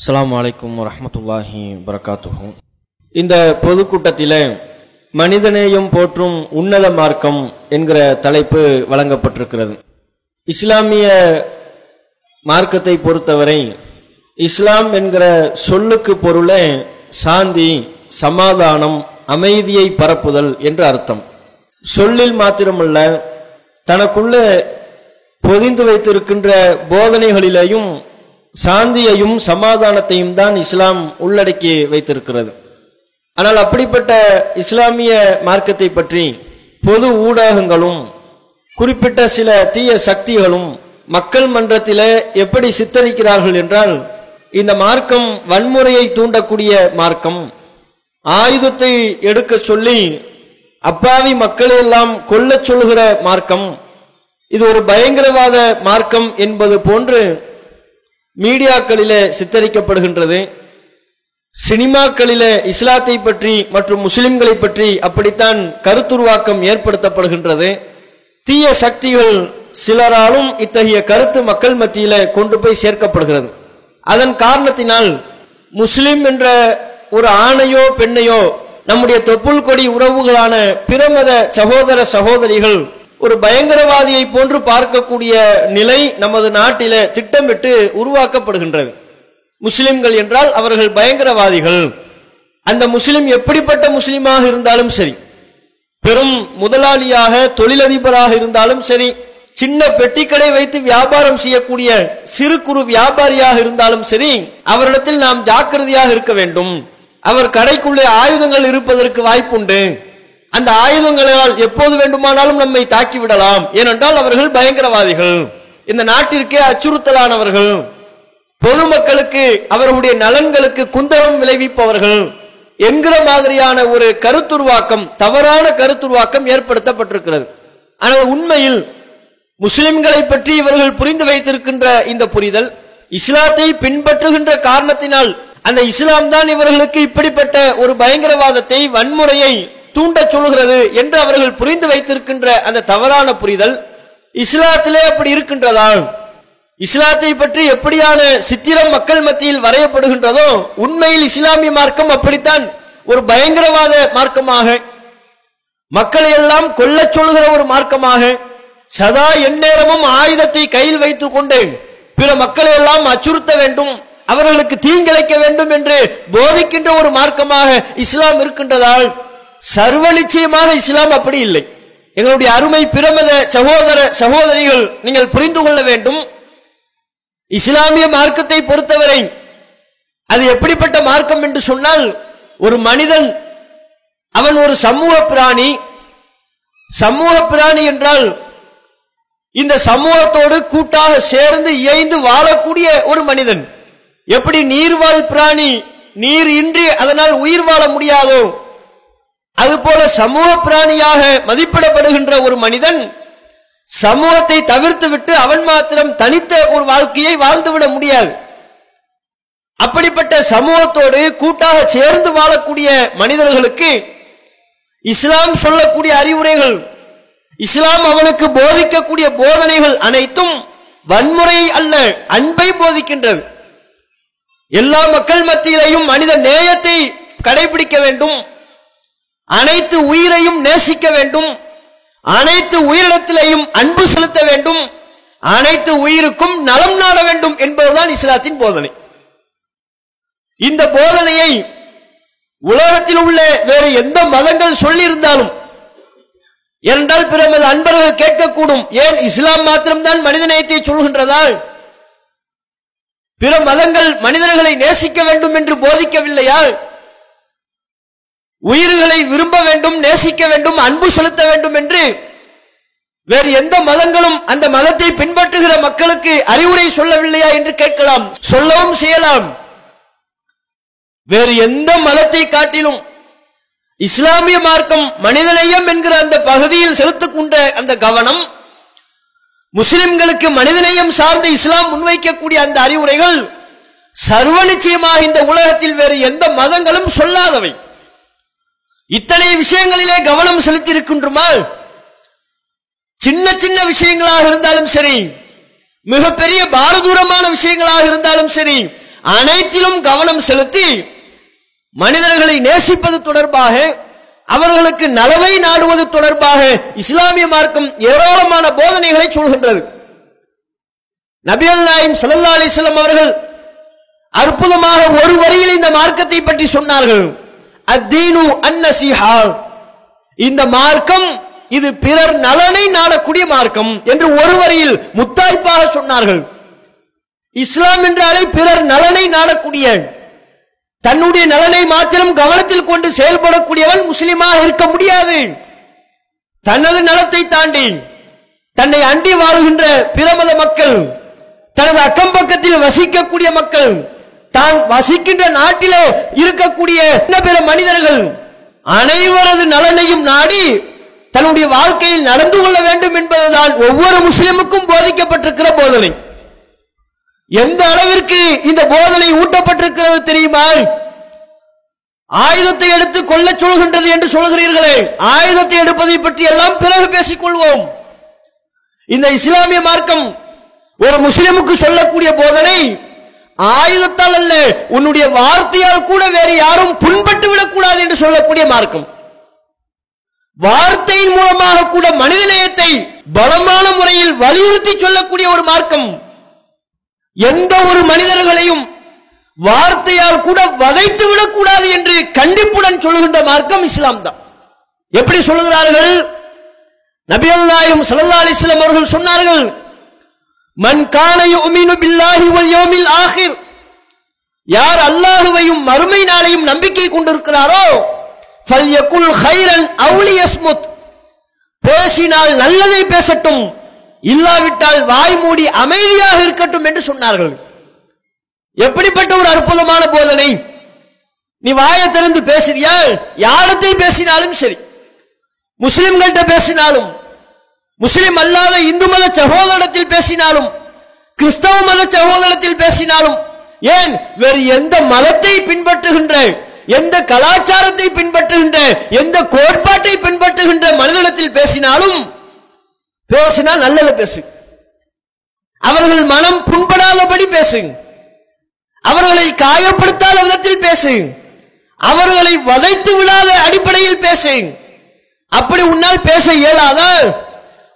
அஸ்லாம் அலைக்கும் வரமத்துல்லாஹி வரகாத்துகும் இந்த பொதுக்கூட்டத்தில் மனிதநேயம் போற்றும் உன்னத மார்க்கம் என்கிற தலைப்பு வழங்கப்பட்டிருக்கிறது. இஸ்லாமிய மார்க்கத்தை பொறுத்தவரை இஸ்லாம் என்கிற சொல்லுக்கு பொருளே சாந்தி சமாதானம் அமைதியை பரப்புதல் என்று அர்த்தம். சொல்லில் மாத்திரமல்ல தனக்குள்ளே பொதிந்து வைத்திருக்கின்ற போதனைகளிலேயும் சாந்தியையும் சமாதானத்தையும் தான் இஸ்லாம் உள்ளடக்கி வைத்திருக்கிறது. ஆனால் அப்படிப்பட்ட இஸ்லாமிய மார்க்கத்தை பற்றி பொது ஊடகங்களும் குறிப்பிட்ட சில தீய சக்திகளும் மக்கள் மன்றத்திலே எப்படி சித்தரிக்கிறார்கள் என்றால் இந்த மார்க்கம் வன்முறையை தூண்டக்கூடிய மார்க்கம். ஆயுதத்தை எடுக்க சொல்லி அப்பாவி மக்களையெல்லாம் கொல்லச் சொல்கிற மார்க்கம். இது ஒரு பயங்கரவாத மார்க்கம் என்பது போன்று மீடியாக்களிலே சித்தரிக்கப்படுகின்றது. சினிமாக்களிலே இஸ்லாத்தை பற்றி மற்றும் முஸ்லிம்களை பற்றி அப்படித்தான் கருத்துருவாக்கம் ஏற்படுத்தப்படுகின்றது. தீய சக்திகள் சிலராலும் இத்தகைய கருத்து மக்கள் மத்தியில கொண்டு போய் சேர்க்கப்படுகிறது. அதன் காரணத்தினால் முஸ்லிம் என்ற ஒரு ஆணையோ பெண்ணையோ நம்முடைய தொப்புள் கொடி உறவுகளான பிரமத சகோதர சகோதரிகள் ஒரு பயங்கரவாதியை போன்று பார்க்கக்கூடிய நிலை நமது நாட்டில திட்டமிட்டு உருவாக்கப்படுகின்றது. முஸ்லிம்கள் என்றால் அவர்கள் பயங்கரவாதிகள். அந்த முஸ்லிம் எப்படிப்பட்ட முஸ்லிமாக இருந்தாலும் சரி பெரும் முதலாளியாக தொழிலதிபராக இருந்தாலும் சரி சின்ன பெட்டிக்கடை வைத்து வியாபாரம் செய்யக்கூடிய சிறு குறு வியாபாரியாக இருந்தாலும் சரி அவரிடத்தில் நாம் ஜாக்கிரதையாக இருக்க வேண்டும். அவர் கடைக்குள்ளே ஆயுதங்கள் இருப்பதற்கு வாய்ப்புண்டு. அந்த ஆயுதங்களால் எப்போது வேண்டுமானாலும் நம்மை தாக்கிவிடலாம். ஏனென்றால் அவர்கள் பயங்கரவாதிகள். இந்த நாட்டிற்கே அச்சுறுத்தலானவர்கள். பொதுமக்களுக்கு அவர்களுடைய நலன்களுக்கு குந்தகம் விளைவிப்பவர்கள். என்கிற மாதிரியான ஒரு கருத்துருவாக்கம் தவறான கருத்துருவாக்கம் ஏற்படுத்தப்பட்டிருக்கிறது. ஆனால் உண்மையில் முஸ்லிம்களை பற்றி இவர்கள் புரிந்து வைத்திருக்கின்ற இந்த புரிதல் இஸ்லாத்தை பின்பற்றுகின்ற காரணத்தினால் அந்த இஸ்லாம் தான் இவர்களுக்கு இப்படிப்பட்ட ஒரு பயங்கரவாதத்தை வன்முறையை தூண்டச் சொல்கிறது என்று அவர்கள் புரிந்து வைத்திருக்கின்ற அந்த தவறான புரிதல் இஸ்லாத்திலே அப்படி இருக்கின்றதால் இஸ்லாத்தை பற்றி எப்படியான சித்திரம் மக்கள் மத்தியில் வரையப்படுகின்றதோ உண்மையில் இஸ்லாமிய மார்க்கம் அப்படித்தான் ஒரு பயங்கரவாத மார்க்கமாக மக்களை எல்லாம் கொல்லச் சொல்கிற ஒரு மார்க்கமாக சதா எந்நேரமும் ஆயுதத்தை கையில் வைத்துக் கொண்டு பிற மக்களை எல்லாம் அச்சுறுத்த வேண்டும் அவர்களுக்கு தீங்கிழைக்க வேண்டும் என்று போதிக்கின்ற ஒரு மார்க்கமாக இஸ்லாம் இருக்கின்றதால் சர்வ நிச்சயமாக இஸ்லாம் அப்படி இல்லை. எங்களுடைய அருமை பிரமத சகோதர சகோதரிகள் நீங்கள் புரிந்து கொள்ள வேண்டும் இஸ்லாமிய மார்க்கத்தை பொறுத்தவரை அது எப்படிப்பட்ட மார்க்கம் என்று சொன்னால் ஒரு மனிதன் அவன் ஒரு சமூக பிராணி. சமூக பிராணி என்றால் இந்த சமூகத்தோடு கூட்டாக சேர்ந்து இயைந்து வாழக்கூடிய ஒரு மனிதன். எப்படி நீர்வாழ் பிராணி நீர் இன்றி அதனால் உயிர் வாழ முடியாதோ அதுபோல சமூக பிராணியாக மதிப்பிடப்படுகின்ற ஒரு மனிதன் சமூகத்தை தவிர்த்து விட்டு அவன் மாத்திரம் தனித்த ஒரு வாழ்க்கையை வாழ்ந்துவிட முடியாது. அப்படிப்பட்ட சமூகத்தோடு கூட்டாக சேர்ந்து வாழக்கூடிய மனிதர்களுக்கு இஸ்லாம் சொல்லக்கூடிய அறிவுரைகள் இஸ்லாம் அவனுக்கு போதிக்கக்கூடிய போதனைகள் அனைத்தும் வன்முறை அல்ல அன்பை போதிக்கின்றது. எல்லா மக்கள் மத்தியிலையும் மனித நேயத்தை கடைபிடிக்க வேண்டும். அனைத்து உயிரையும் நேசிக்க வேண்டும். அனைத்து உயிரிடத்திலையும் அன்பு செலுத்த வேண்டும். அனைத்து உயிருக்கும் நலம் நாட வேண்டும் என்பதுதான் இஸ்லாத்தின் போதனை. இந்த போதனையை உலகத்தில் உள்ள வேறு எந்த மதங்கள் சொல்லியிருந்தாலும் என்றால் பிறமது அன்பர்கள் கேட்கக்கூடும். ஏன் இஸ்லாம் மாத்திரம்தான் மனிதநேயத்தை சொல்கின்றதால்? பிற மதங்கள் மனிதர்களை நேசிக்க வேண்டும் என்று போதிக்கவில்லையால் உயிர்களை விரும்ப வேண்டும் நேசிக்க வேண்டும் அன்பு செலுத்த வேண்டும் என்று வேறு எந்த மதங்களும் அந்த மதத்தை பின்பற்றுகிற மக்களுக்கு அறிவுரை சொல்லவில்லையா என்று கேட்கலாம். சொல்லவும் செய்யலாம். வேறு எந்த மதத்தை காட்டிலும் இஸ்லாமிய மார்க்கம் மனிதநேயம் என்கிற அந்த பகுதியில் செலுத்திக்கொண்ட அந்த கவனம் முஸ்லிம்களுக்கு மனிதநேயம் சார்ந்த இஸ்லாம் முன்வைக்கக்கூடிய அந்த அறிவுரைகள் சர்வ நிச்சயமாக இந்த உலகத்தில் வேறு எந்த மதங்களும் சொல்லாதவை. இத்தனை விஷயங்களிலே கவனம் செலுத்தியிருக்கின்றோமால் சின்ன சின்ன விஷயங்களாக இருந்தாலும் சரி மிகப்பெரிய பாரதூரமான விஷயங்களாக இருந்தாலும் சரி அனைத்திலும் கவனம் செலுத்தி மனிதர்களை நேசிப்பது தொடர்பாக அவர்களுக்கு நலவை நாடுவது தொடர்பாக இஸ்லாமிய மார்க்கம் ஏராளமான போதனைகளை சொல்கின்றது. நபியல் நாயம் சல்லா அலிஸ்லாம் அவர்கள் அற்புதமாக ஒரு வரியில் இந்த மார்க்கத்தை பற்றி சொன்னார்கள். அத்தீனு அன்னசிஹா இந்த மார்க்கம் இது பிறர் நலனை நாடக்கூடிய மார்க்கம் என்று ஒரு வரியில் முத்தாய்ப்பாக சொன்னார்கள். இஸ்லாம் என்றாலே பிறர் நலனை நாடக்கூடிய தன்னுடைய நலனை மாத்திரம் கவனத்தில் கொண்டு செயல்படக்கூடியவன் முஸ்லிமாக இருக்க முடியாது. தனது நலத்தை தாண்டி தன்னை அண்டி வாழுகின்ற பிரமத மக்கள் தனது அக்கம் பக்கத்தில் வசிக்கக்கூடிய மக்கள் தான் வசிக்கின்ற நாட்டிலே இருக்கக்கூடிய பிற மனிதர்கள் அனைவரது நலனையும் நாடி தன்னுடைய வாழ்க்கையில் நடந்து கொள்ள வேண்டும் என்பதுதான் ஒவ்வொரு முஸ்லிமுக்கும் போதிக்கப்பட்டிருக்கிற போதனை. எந்த அளவிற்கு இந்த போதனை ஊட்டப்பட்டிருக்கிறது தெரியுமா? ஆயுதத்தை எடுத்து கொள்ள சொல்கின்றது என்று சொல்கிறீர்களே. ஆயுதத்தை எடுப்பதை பற்றி எல்லாம் பிறகு பேசிக் கொள்வோம். இந்த இஸ்லாமிய மார்க்கம் ஒரு முஸ்லிமுக்கு சொல்லக்கூடிய போதனை ஆயுதத்தால் அல்ல உன்னுடைய வார்த்தையால் கூட வேறு யாரும் புண்பட்டு விடக்கூடாது என்று சொல்லக்கூடிய மார்க்கம். வார்த்தையின் மூலமாக கூட மனிதநேயத்தை பலமான முறையில் வலியுறுத்தி சொல்லக்கூடிய ஒரு மார்க்கம். எந்த ஒரு மனிதர்களையும் வார்த்தையால் கூட வதைத்து விடக்கூடாது என்று கண்டிப்புடன் சொல்லுகின்ற மார்க்கம் இஸ்லாம் தான் எப்படி சொல்லுகிறார்கள்? நபிகள் நாயும் சல்லா அலிஸ்லாம் அவர்கள் சொன்னார்கள் மன் கான யுமினு பில்லாஹி ஆகிர். யார் அல்லாஹுவையும் மறுமை நாளையும் நம்பிக்கை கொண்டிருக்கிறாரோ ஃபல்யகுல் ஹைரன் அவுலி பேசினால் நல்லதை பேசட்டும் இல்லாவிட்டால் வாய் மூடி அமைதியாக இருக்கட்டும் என்று சொன்னார்கள். எப்படிப்பட்ட ஒரு அற்புதமான போதனை. நீ வாயை திறந்து பேசுறியா யாரத்தை பேசினாலும் சரி. முஸ்லிம்கள்ட்ட பேசினாலும் முஸ்லிம் அல்லாத இந்து மத சகோதரத்தில் பேசினாலும் கிறிஸ்தவ மத சகோதரத்தில் பேசினாலும் ஏன் வேறு எந்த மதத்தை பின்பற்றுகின்ற எந்த கலாச்சாரத்தை பின்பற்றுகின்ற எந்த கோட்பாட்டை பின்பற்றுகின்ற மனிதனத்தில் பேசினாலும் பேசினால் நல்லது பேசு. அவர்கள் மனம் புண்படாதபடி பேசு. அவர்களை காயப்படுத்தாத விதத்தில் பேசு. அவர்களை வதைத்து விடாத அடிப்படையில் பேசு. அப்படி உன்னால் பேச இயலாதா?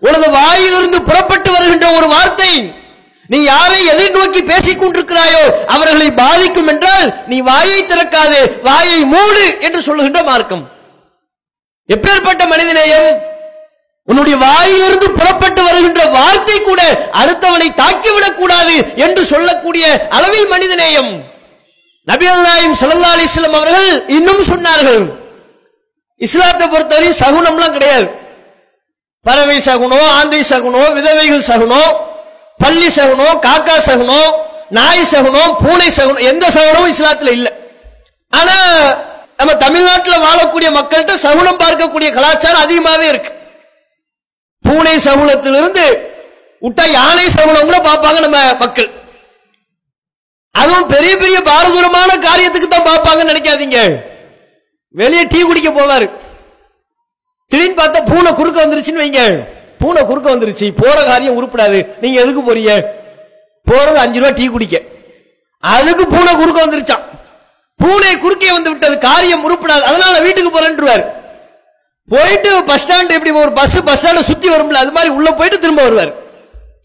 உனது வாயிலிருந்து புறப்பட்டு வருகின்ற ஒரு வார்த்தை. நீ யாரை எதை நோக்கி பேசிக் கொண்டிருக்கிறாயோ அவர்களை பாதிக்கும் என்றால் நீ வாயை திறக்காது வாயை மூடு என்று சொல்லுகின்ற மார்க்கம். எப்பேற்பட்ட மனிதநேயம்? உன்னுடைய வாயிலிருந்து புறப்பட்டு வருகின்ற வார்த்தை கூட அடுத்தவனை தாக்கிவிடக் கூடாது என்று சொல்லக்கூடிய அளவில் மனிதநேயம். நபிகள் நாயம் சல்லா அலிஸ்லாம் அவர்கள் இன்னும் சொன்னார்கள் இஸ்லாத்தை பொறுத்தவரை சகுனம்லாம் கிடையாது. பறவை சகுனோ ஆந்தை சகுனோ விதவைகள் சகுனம் பள்ளி சகுனம் காக்கா சகுனம் நாய் சகுனம் பூனை சகுனம் எந்த சகுனமும் இஸ்லாத்துல இல்ல. ஆனா நம்ம தமிழ்நாட்டில் வாழக்கூடிய மக்கள்கிட்ட சகுனம் பார்க்கக்கூடிய கலாச்சாரம் அதிகமாகவே இருக்கு. பூனை சகுனத்திலிருந்து விட்டா யானை சகுனம் கூட பார்ப்பாங்க நம்ம மக்கள். அதுவும் பெரிய பெரிய பாரதூரமான காரியத்துக்கு தான் பார்ப்பாங்கன்னு நினைக்காதீங்க. வெளியே டீ குடிக்க போவாரு. திடீர்னு பார்த்தா பூனை குறுக்க வந்துருச்சுன்னு வைங்க. பூனை குறுக்க வந்துருச்சு. போற காரியம் உருப்படாது. நீங்க எதுக்கு போறீங்க? போறது அஞ்சு ரூபாய் டீ குடிக்க. அதுக்கு பூனை குறுக்க வந்துருச்சான் பூனை குறுக்கே வந்து விட்டது. காரியம் உருப்படாது. அதனால வீட்டுக்கு போறேன்றுவார். போயிட்டு பஸ் ஸ்டாண்ட் இப்படி ஒரு பஸ் பஸ் ஸ்டாண்ட சுத்தி வரும்ல அது மாதிரி உள்ள போயிட்டு திரும்ப வருவார்.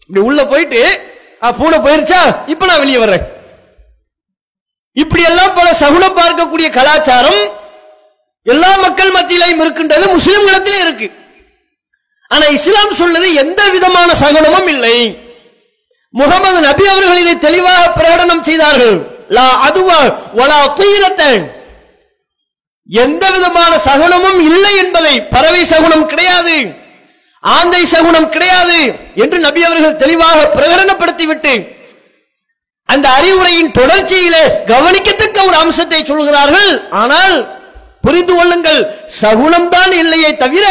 இப்படி உள்ள போயிட்டு பூனை போயிருச்சா? இப்ப நான் வெளியே வர்றேன். இப்படி எல்லாம் பல சகுனம் பார்க்கக்கூடிய கலாச்சாரம் எல்லா மக்கள் மத்தியிலையும் இருக்கின்றது முஸ்லிம்களிடத்திலே இருக்கு. ஆனா இஸ்லாம் சொல்வது எந்த விதமான சகுனமும் இல்லை. முகமது நபி அவர்கள் இதை தெளிவாக பிரகடனம் செய்தார்கள். லா அதுவா வலா துயிரத்தன் எந்த விதமான சகுனமும் இல்லை என்பதை பறவை சகுனம் கிடையாது ஆந்தை சகுனம் கிடையாது என்று நபி அவர்கள் தெளிவாக பிரகடனப்படுத்திவிட்டு அந்த அறிவுரையின் தொடர்ச்சியிலே கவனிக்கத்தக்க ஒரு அம்சத்தை சொல்கிறார்கள். ஆனால் புரிந்து கொள்ளுங்கள். சகுனம்தான் இல்லையே தவிர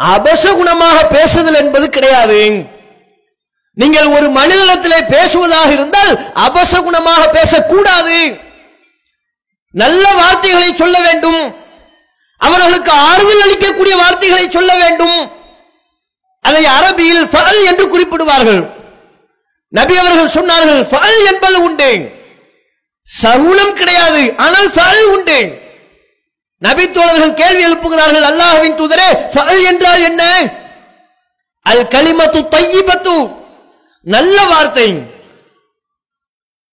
அபசகுணமாக பேசுதல் என்பது கிடையாது. நீங்கள் ஒரு மனிதனத்திலே பேசுவதாக இருந்தால் அபசகுணமாக பேசக்கூடாது. நல்ல வார்த்தைகளை சொல்ல வேண்டும். அவர்களுக்கு ஆறுதல் அளிக்கக்கூடிய வார்த்தைகளை சொல்ல வேண்டும். அதை அரபியில் ஃபல் என்று குறிப்பிடுவார்கள். நபி அவர்கள் சொன்னார்கள் ஃபல் என்பது உண்டு. சகுனம் கிடையாது ஆனால் ஃபல் உண்டு. நபி தோழர்கள் கேள்வி எழுப்புகிறார்கள் அல்லாஹ்வின் தூதரே ஃபஅல் என்றால் என்ன? அல் களிமத்து தையிபத்து. நல்ல வார்த்தை.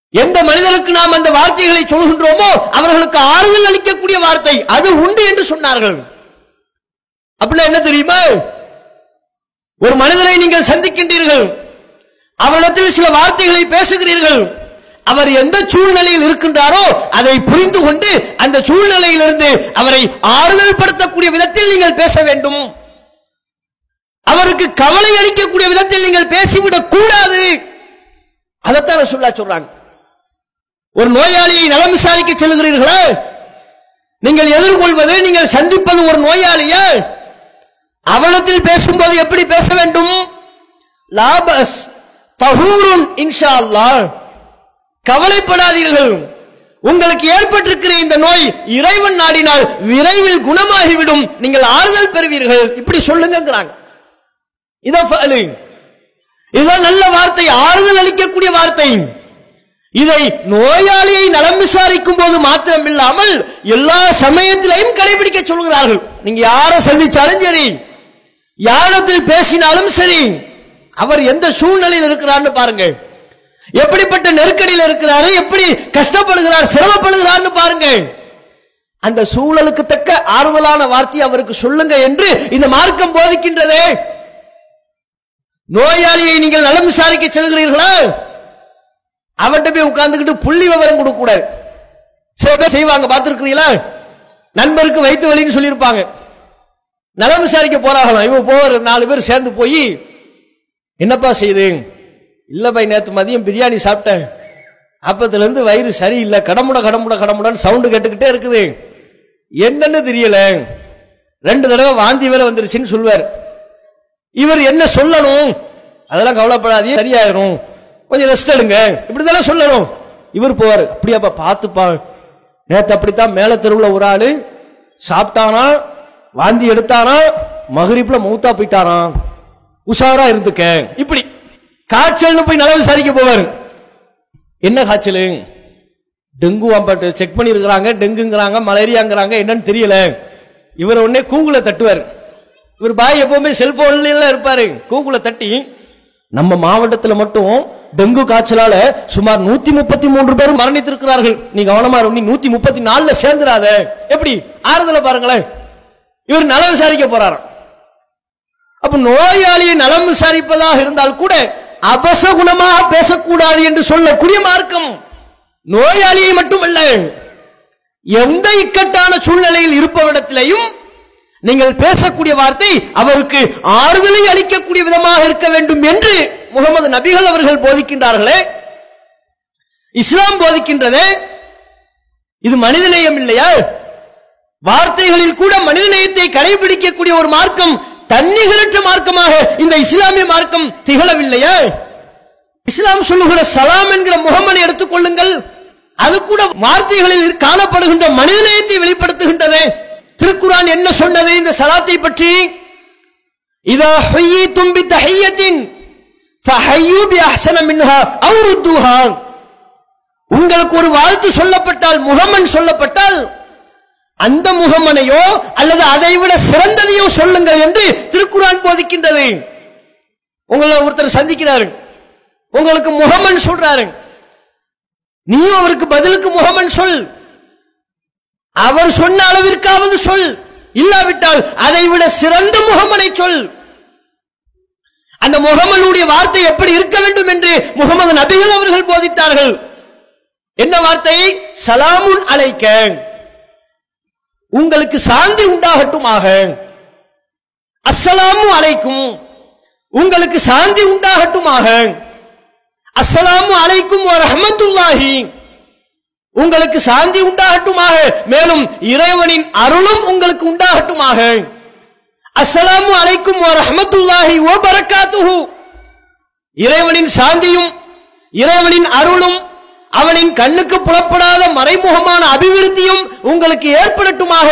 எந்த மனிதனுக்கு நாம் அந்த வார்த்தைகளை சொல்கின்றோமோ அவர்களுக்கு ஆறுதல் அளிக்கக்கூடிய வார்த்தை. அது உண்டு என்று சொன்னார்கள். அப்படின்னா என்ன தெரியுமா? ஒரு மனிதரை நீங்கள் சந்திக்கின்றீர்கள். அவரிடத்தில் சில வார்த்தைகளை பேசுகிறீர்கள். அவர் எந்த சூழ்நிலையில் இருக்கின்றாரோ அதை புரிந்து கொண்டு அந்த சூழ்நிலையிலிருந்து அவரை ஆறுதல் படுத்தக்கூடிய விதத்தில் நீங்கள் பேச வேண்டும். அவருக்கு கவலை அளிக்கக்கூடிய விதத்தில் நீங்கள் பேசிவிடக் கூடாது. அதைத்தான் சொல்லா சொல்றாங்க. ஒரு நோயாளியை நலம் விசாரிக்க செல்கிறீர்களா? நீங்கள் எதிர்கொள்வது நீங்கள் சந்திப்பது ஒரு நோயாளியா? அவளத்தில் பேசும்போது எப்படி பேச வேண்டும்? லாபஸ் தகூரும் இன்ஷா அல்லாஹ். கவலைப்படாதீர்கள். உங்களுக்கு ஏற்பட்டிருக்கிற இந்த நோய் இறைவன் நாடினால் விரைவில் குணமாகிவிடும். நீங்கள் ஆறுதல் பெறுவீர்கள். இப்படி சொல்லுங்கிறாங்க இதான் இதுதான் நல்ல வார்த்தை ஆறுதல் அளிக்கக்கூடிய வார்த்தை. இதை நோயாளியை நலம் விசாரிக்கும் போது மாத்திரம் இல்லாமல் எல்லா சமயத்திலையும் கடைபிடிக்க சொல்கிறார்கள். நீங்க யாரை சந்திச்சாலும் சரி யாரிடத்தில் பேசினாலும் சரி அவர் எந்த சூழ்நிலையில் இருக்கிறார்னு பாருங்கள். எப்படிப்பட்ட நெருக்கடியில் இருக்கிறாரு எப்படி கஷ்டப்படுகிறார் சிரமப்படுகிறார்னு பாருங்கள். அந்த சூழலுக்கு தக்க ஆறுதலான வார்த்தையை அவருக்கு சொல்லுங்க என்று இந்த மார்க்கம் போதிக்கின்றதே. நோயாளியை நீங்கள் நலம் விசாரிக்க செல்கிறீர்களா? அவன்கிட்ட போய் உட்கார்ந்துக்கிட்டு புள்ளி விவரம் கொடுக்க கூடாது சில பேர் செய்வாங்க பார்த்துருக்கிறீங்களா? நண்பருக்கு வைத்து வழின்னு சொல்லியிருப்பாங்க. நலம் விசாரிக்க போறாங்களாம். இவங்க போவார் நாலு பேர் சேர்ந்து போய் என்னப்பா செய்யுது இல்லை பை நேற்று மதியம் பிரியாணி சாப்பிட்டேன். அப்பத்துலேருந்து வயிறு சரியில்லை. கடமுட கடமுட கடமுடன்னு சவுண்டு கேட்டுக்கிட்டே இருக்குது. என்னன்னு தெரியல. ரெண்டு தடவை வாந்தி வேற வந்துருச்சுன்னு சொல்வார் இவர் என்ன சொல்லணும்? அதெல்லாம் கவலைப்படாதே சரியாயிரும். கொஞ்சம் ரெஸ்ட் எடுங்க. இப்படிதானே சொல்லணும். இவர் போவார். அப்படியாப்பா பார்த்துப்பா. நேற்று அப்படித்தான் மேல தெருவில் ஒரு ஆள் சாப்பிட்டானா வாந்தி எடுத்தானா மகரிப்பில் மூத்தா போயிட்டானா. உஷாரா இருந்துக்க. இப்படி. காய்ச்சல்னு போய் நல விசாரிக்க போவார். என்ன காய்ச்சல்? டெங்கு வாம்பாட்டு செக் பண்ணி இருக்கிறாங்க டெங்குங்கிறாங்க மலேரியாங்கிறாங்க என்னன்னு தெரியல. இவர் உடனே கூகுளை தட்டுவார். இவர் பாய் எப்பவுமே செல்போன்ல இருப்பாரு. கூகுள தட்டி நம்ம மாவட்டத்துல மட்டும் டெங்கு காய்ச்சலால சுமார் நூத்தி முப்பத்தி மூன்று பேர் மரணித்திருக்கிறார்கள். நீ கவனமா இரு, நீ நூத்தி முப்பத்தி நாலுல சேர்ந்துடாத. எப்படி? ஆறுதல பாருங்களேன். இவர் நல விசாரிக்க போறாராம். அப்ப நோயாளியை நலம் விசாரிப்பதாக இருந்தால் கூட அபசகுணமாக பேசக்கூடாது என்று சொல்லக்கூடிய மார்க்கம். நோயாளியை மட்டுமல்ல எந்த இக்கட்டான சூழ்நிலையில் இருப்பவரிடத்திலையும் நீங்கள் பேசக்கூடிய வார்த்தை அவருக்கு ஆறுதலை அளிக்கக்கூடிய விதமாக இருக்க வேண்டும் என்று முகமது நபிகள் அவர்கள் போதிக்கின்றார்களே. இஸ்லாம் போதிக்கின்றதே இது மனிதநேயம் இல்லையா? வார்த்தைகளில் கூட மனிதநேயத்தை கடைபிடிக்கக்கூடிய ஒரு மார்க்கம் தன்னிகரற்ற மார்க்கமாக இந்த இஸ்லாமிய மார்க்கம் திகழவில்லையா? இஸ்லாம் சொல்லுகிற சலாம் என்கிற முகமனை எடுத்துக்கொள்ளுங்கள் அது கூட வார்த்தைகளில் காணப்படுகின்ற மனிதநேயத்தை வெளிப்படுத்துகின்றது. திருக்குரான் என்ன சொன்னது? இந்த சலாத்தை பற்றி இதா ஹுய்யித்தும் தும்பி தஹையத்தின் உங்களுக்கு ஒரு வாழ்த்து சொல்லப்பட்டால் முகமன் சொல்லப்பட்டால் அந்த முகமனையோ அல்லது அதை விட சிறந்ததையோ சொல்லுங்கள் என்று திருக்குறான் போதிக்கின்றது. உங்களை ஒருத்தர் சந்திக்கிறாரு. உங்களுக்கு முகமன் சொல்றாரு. நீயும் அவருக்கு பதிலுக்கு முகமன் சொல். அவர் சொன்ன அளவிற்காவது சொல். இல்லாவிட்டால் அதை விட சிறந்த முகமனை சொல். அந்த முகமனுடைய வார்த்தை எப்படி இருக்க வேண்டும் என்று முகமது நபிகள் அவர்கள் போதித்தார்கள். என்ன வார்த்தை? சலாமுன் அலைக்க. உங்களுக்கு சாந்தி உண்டாகட்டுமாக. அஸ்ஸலாமு அலைக்கும். உங்களுக்கு சாந்தி உண்டாகட்டுமாக. அஸ்ஸலாமு அலைக்கும் வ ரஹ்மத்துல்லாஹி. உங்களுக்கு சாந்தி உண்டாகட்டுமாக. மேலும் இறைவனின் அருளும் உங்களுக்கு உண்டாகட்டுமாக. அஸ்ஸலாமு அலைக்கும் வ ரஹ்மத்துல்லாஹி ஓ பரக்காத்துஹு. இறைவனின் சாந்தியும் இறைவனின் அருளும் அவனின் கண்ணுக்கு புலப்படாத மறைமுகமான அபிவிருத்தியும் உங்களுக்கு ஏற்படட்டுமாக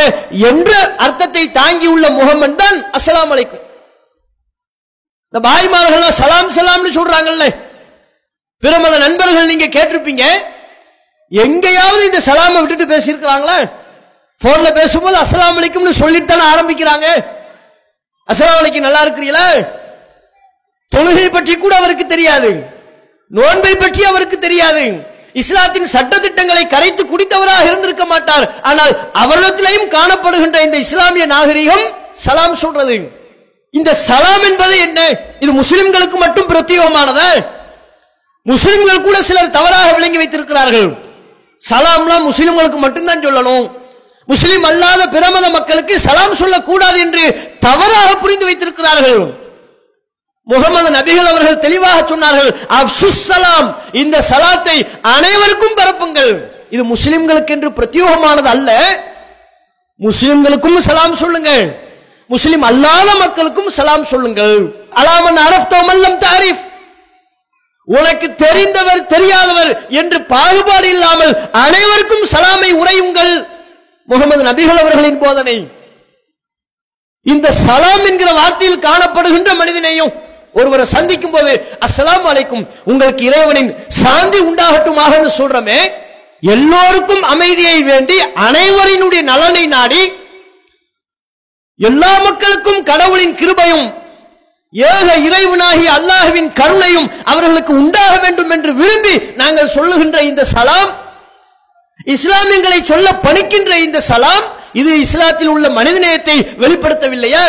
என்ற அர்த்தத்தை தாங்கியுள்ள முகமன் தான். அஸ்லாம் அலைக்கும். இந்த பாய்மார்கள் சலாம் சலாம்னு சொல்றாங்கல்ல. பிரமத நண்பர்கள் நீங்க கேட்டிருப்பீங்க. எங்கேயாவது இந்த சலாமை விட்டுட்டு பேசியிருக்கிறாங்களா? போன்ல பேசும்போது அஸ்லாம் அலைக்கும்னு சொல்லிட்டு தானே ஆரம்பிக்கிறாங்க. அஸ்லாம் அலைக்கும் நல்லா இருக்கிறீங்களா? தொழுகை பற்றி கூட அவருக்கு தெரியாது. நோன்பை பற்றி அவருக்கு தெரியாது. இஸ்லாத்தின் சட்டதிட்டங்களை கரைத்து குடித்தவராக இருந்திருக்க மாட்டார். ஆனால் அவரிடத்திலையும் காணப்படுகின்ற இந்த இஸ்லாமிய நாகரிகம் சலாம் சொல்றது. இந்த சலாம் என்பது என்ன? இது முஸ்லிம்களுக்கு மட்டும் பிரத்யேகமானதா? முஸ்லிம்கள் கூட சிலர் தவறாக விளங்கி வைத்திருக்கிறார்கள். சலாம்லாம் முஸ்லிம்களுக்கு மட்டும்தான் சொல்லணும். முஸ்லிம் அல்லாத பிரமத மக்களுக்கு சலாம் சொல்லக்கூடாது என்று தவறாக புரிந்து வைத்திருக்கிறார்கள். முகமது நபிகள் அவர்கள் தெளிவாக சொன்னார்கள் அப்சுஸ் சலாம் இந்த சலாத்தை அனைவருக்கும் பரப்புங்கள். இது முஸ்லிம்களுக்கு என்று பிரத்யோகமானது அல்ல. முஸ்லிம்களுக்கும் சலாம் சொல்லுங்கள். முஸ்லிம் அல்லாத மக்களுக்கும் சலாம் சொல்லுங்கள். அலாமன் அரஃப்தோ தாரிஃப். உனக்கு தெரிந்தவர் தெரியாதவர் என்று பாகுபாடு இல்லாமல் அனைவருக்கும் சலாமை உரையுங்கள். முகமது நபிகள் அவர்களின் போதனை. இந்த சலாம் என்கிற வார்த்தையில் காணப்படுகின்ற மனிதனையும் ஒருவரை சந்திக்கும் போது அஸ்லாம் அலைக்கும் உங்களுக்கு இறைவனின் சாந்தி உண்டாகட்டுமாக சொல்றமே எல்லோருக்கும் அமைதியை வேண்டி அனைவரினுடைய நலனை நாடி எல்லா மக்களுக்கும் கடவுளின் கிருபையும் ஏக இறைவனாகி அல்லாஹுவின் கருணையும் அவர்களுக்கு உண்டாக வேண்டும் என்று விரும்பி நாங்கள் சொல்லுகின்ற இந்த சலாம் இஸ்லாமியங்களை சொல்ல பணிக்கின்ற இந்த சலாம் இது இஸ்லாத்தில் உள்ள மனிதநேயத்தை வெளிப்படுத்தவில்லையா?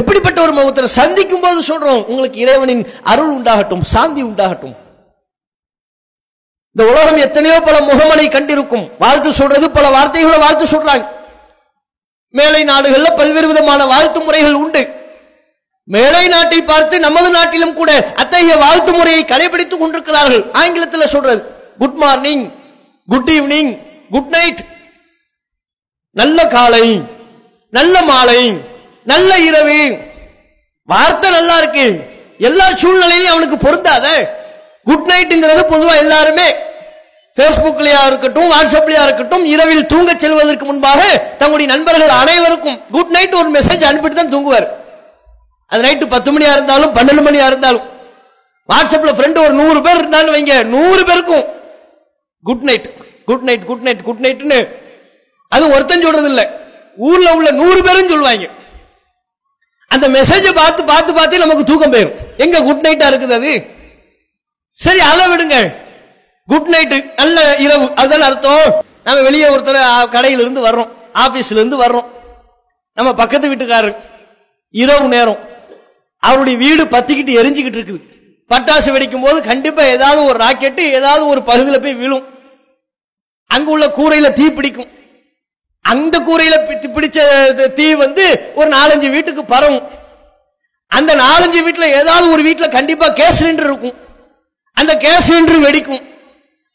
எப்படிப்பட்ட ஒரு முகத்தில் சந்திக்கும் போது சொல்றோம். உங்களுக்கு இறைவனின் அருள் உண்டாகட்டும் சாந்தி உண்டாகட்டும். இந்த உலகம் எத்தனையோ பல முகமலை கண்டிருக்கும். வாழ்த்து சொல்றது பல வார்த்தைகளை வாழ்த்து சொல்றாங்க. மேலை நாடுகளில் பல்வேறு விதமான வாழ்த்து முறைகள் உண்டு. மேலை நாட்டை பார்த்து நமது நாட்டிலும் கூட அத்தகைய வாழ்த்து முறையை கடைபிடித்துக் கொண்டிருக்கிறார்கள். ஆங்கிலத்தில் சொல்றது good morning good evening good night நல்ல காலை நல்ல மாலை நல்ல இரவு. வார்த்தை நல்லா இருக்கு. எல்லா சூழ்நிலையிலும் அவனுக்கு பொருந்தாத. குட் நைட்டுங்கிறது பொதுவாக எல்லாருமே. Facebookலயா இருக்கட்டும் வாட்ஸ்அப்லயா இருக்கட்டும் இரவில் தூங்கச் செல்வதற்கு முன்பாக தங்களுடைய நண்பர்கள் அனைவருக்கும் குட் நைட் ஒரு மெசேஜ் அனுப்பிட்டு தான் தூங்குவார். அது நைட்டு பத்து மணியா இருந்தாலும் பன்னெண்டு மணியா இருந்தாலும். வாட்ஸ்அப்ல ஃப்ரெண்டு ஒரு நூறு பேர் இருந்தாலும் வைங்க நூறு பேருக்கும். Good night good night good night good நைட்னு அது ஒருத்தன் சொல்றது இல்லை ஊர்ல உள்ள நூறு பேரும் சொல்லுவாங்க. அந்த மெசேஜை பார்த்து பார்த்து பார்த்து நமக்கு தூக்கம் போயிடும் எங்க குட் நைட்டா இருக்குது அது? சரி அதை விடுங்க. குட் நைட்டு நல்ல இரவு. அதுதான் அர்த்தம். நம்ம வெளியே ஒருத்தர் கடையிலிருந்து வர்றோம். ஆபீஸ்லேருந்து வர்றோம். நம்ம பக்கத்து வீட்டுக்காரர் இரவு நேரம். அவருடைய வீடு பத்திக்கிட்டு எரிஞ்சுக்கிட்டு இருக்குது. பட்டாசு வெடிக்கும் போது கண்டிப்பாக ஏதாவது ஒரு ராக்கெட்டு ஏதாவது ஒரு பகுதியில் போய் விழும். அங்கே உள்ள கூரையில் தீ பிடிக்கும். அந்த கூரையில பிடிச்ச தீ வந்து ஒரு நாலஞ்சு வீட்டுக்கு பரவும். அந்த நாலஞ்சு வீட்டில் ஏதாவது ஒரு வீட்டில் கண்டிப்பா கேஸ் சிலிண்டர் இருக்கும். அந்த கேஸ் சிலிண்டர் வெடிக்கும்.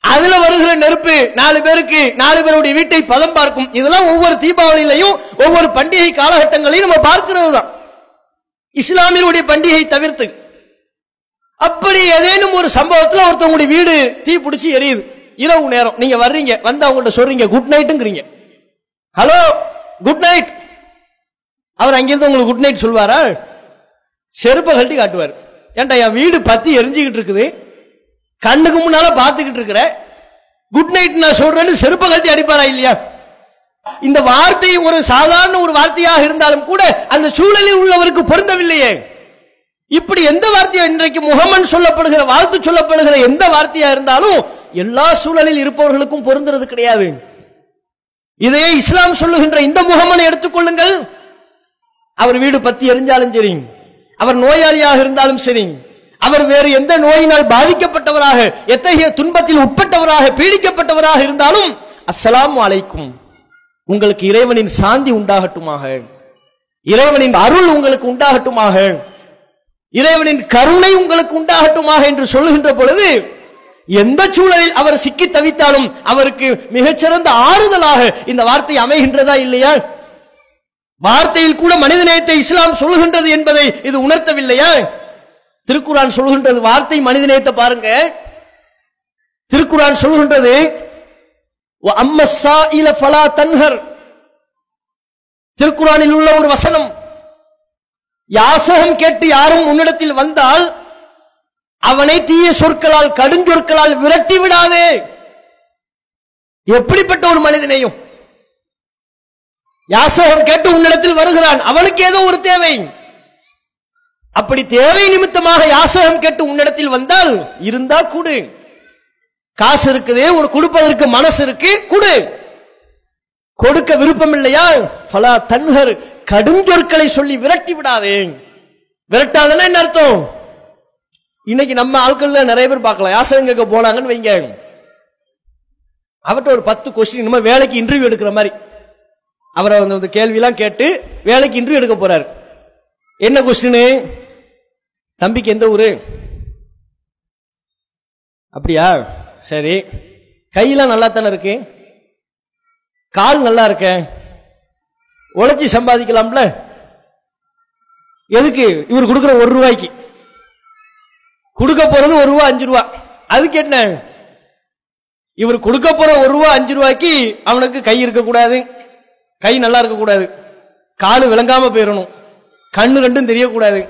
அதுல வருகிற நெருப்பு நாலு பேருக்கு நாலு பேருடைய வீட்டை பதம் பார்க்கும். இதெல்லாம் ஒவ்வொரு தீபாவளியிலையும் ஒவ்வொரு பண்டிகை காலகட்டங்களையும் நம்ம பார்க்கிறது தான் இஸ்லாமியனுடைய பண்டிகை தவிர்த்து. அப்படி ஏதேனும் ஒரு சம்பவத்தில் ஒருத்தவங்களுடைய வீடு தீ பிடிச்சி எரியுது. இரவு நேரம். நீங்க வர்றீங்க வந்து அவங்கள்ட்ட சொல்றீங்க குட் நைட்டுங்கிறீங்க. ஹலோ குட் நைட் அவர் அங்கிருந்து உங்களுக்கு குட் நைட் சொல்வாரா? செருப்பை கழட்டி காட்டுவார். ஏன்டா என் வீடு பத்தி எரிஞ்சுக்கிட்டு இருக்குது. கண்ணுக்கு முன்னால பார்த்துக்கிட்டு இருக்கிற. குட் நைட் நான் சொல்றேன்னு செருப்பை கழட்டி அடிப்பாரா இல்லையா? இந்த வார்த்தை ஒரு சாதாரண ஒரு வார்த்தையாக இருந்தாலும் கூட அந்த சூழலில் உள்ளவருக்கு பொருந்தவில்லையே. இப்படி எந்த வார்த்தையா இன்றைக்கு முகமன் சொல்லப்படுகிற வாழ்த்து சொல்லப்படுகிற எந்த வார்த்தையா இருந்தாலும் எல்லா சூழலில் இருப்பவர்களுக்கும் பொருந்துறது கிடையாது. இதையே இஸ்லாம் சொல்லுகின்ற இந்த முகமனை எடுத்துக்கொள்ளுங்கள். அவர் வீடு பத்தி எரிஞ்சாலும் சரி அவர் நோயாளியாக இருந்தாலும் சரி அவர் வேறு எந்த நோயினால் பாதிக்கப்பட்டவராக எத்தகைய துன்பத்தில் உட்பட்டவராக பீடிக்கப்பட்டவராக இருந்தாலும் அஸ்லாம் அலைக்கும். உங்களுக்கு இறைவனின் சாந்தி உண்டாகட்டுமாக. இறைவனின் அருள் உங்களுக்கு உண்டாகட்டுமாக. இறைவனின் கருணை உங்களுக்கு உண்டாகட்டுமாக என்று சொல்லுகின்ற பொழுது எந்த சூழலில் அவர் சிக்கி தவித்தாலும் அவருக்கு மிகச்சிறந்த ஆறுதலாக இந்த வார்த்தை அமைகின்றதா இல்லையா? வார்த்தையில் கூட மனிதநேயத்தை இஸ்லாம் சொல்லுகின்றது என்பதை இது உணர்த்தவில்லையா? திருக்குறான் சொல்கின்றது வார்த்தை மனிதநேயத்தை பாருங்க. திருக்குரான் சொல்கின்றது தன்ஹர். திருக்குறானில் உள்ள ஒரு வசனம் யாசகம் கேட்டு யாரும் உன்னிடத்தில் வந்தால் அவனை தீய சொற்களால் கடுஞ்சொற்களால் விரட்டி விடாதே. எப்படிப்பட்ட ஒரு மனிதனையும்? யாசகம் கேட்டு உன்னிடத்தில் வருகிறான் அவனுக்கு ஏதோ ஒரு தேவை. அப்படி தேவை நிமித்தமாக யாசகம் கேட்டு உன்னிடத்தில் வந்தால் இருந்தா கூடு. காசு இருக்குது ஒரு கொடுப்பதற்கு மனசு இருக்கு கொடு. கொடுக்க விருப்பம் இல்லையா பலா தன்ஹர் கடும் சொற்களை சொல்லி விரட்டி விடாதே. விரட்டாதன்னா என்ன அர்த்தம்? இன்னைக்கு நம்ம ஆட்கள்ல நிறைய பேர் பார்க்கலாம். யாசகம் கேட்க போனாங்கன்னு வைங்க. அவர்கிட்ட ஒரு பத்து கொஸ்டின் நம்ம வேலைக்கு இன்டர்வியூ எடுக்கிற மாதிரி. அவரை அந்த கேள்வியெல்லாம் கேட்டு வேலைக்கு இன்டர்வியூ எடுக்க போறாரு. என்ன கொஸ்டின் தம்பிக்கு எந்த ஊரு? அப்படியா? சரி. கையெல்லாம் நல்லா தானே இருக்கு? கால் நல்லா இருக்க? உழைச்சி சம்பாதிக்கலாம்ல? எதுக்கு? இவர் கொடுக்குற ஒரு ரூபாய்க்கு. கொடுக்க போறது ஒரு ரூபா அஞ்சு ரூபா. அதுக்கு என்ன? இவர் கொடுக்க போற ஒரு ரூபா அஞ்சு ரூபாய்க்கு அவனுக்கு கை இருக்கக்கூடாது. கை நல்லா இருக்கக்கூடாது. காலு விளங்காம போயிடணும் கண்ணு ரெண்டும் தெரியக்கூடாது.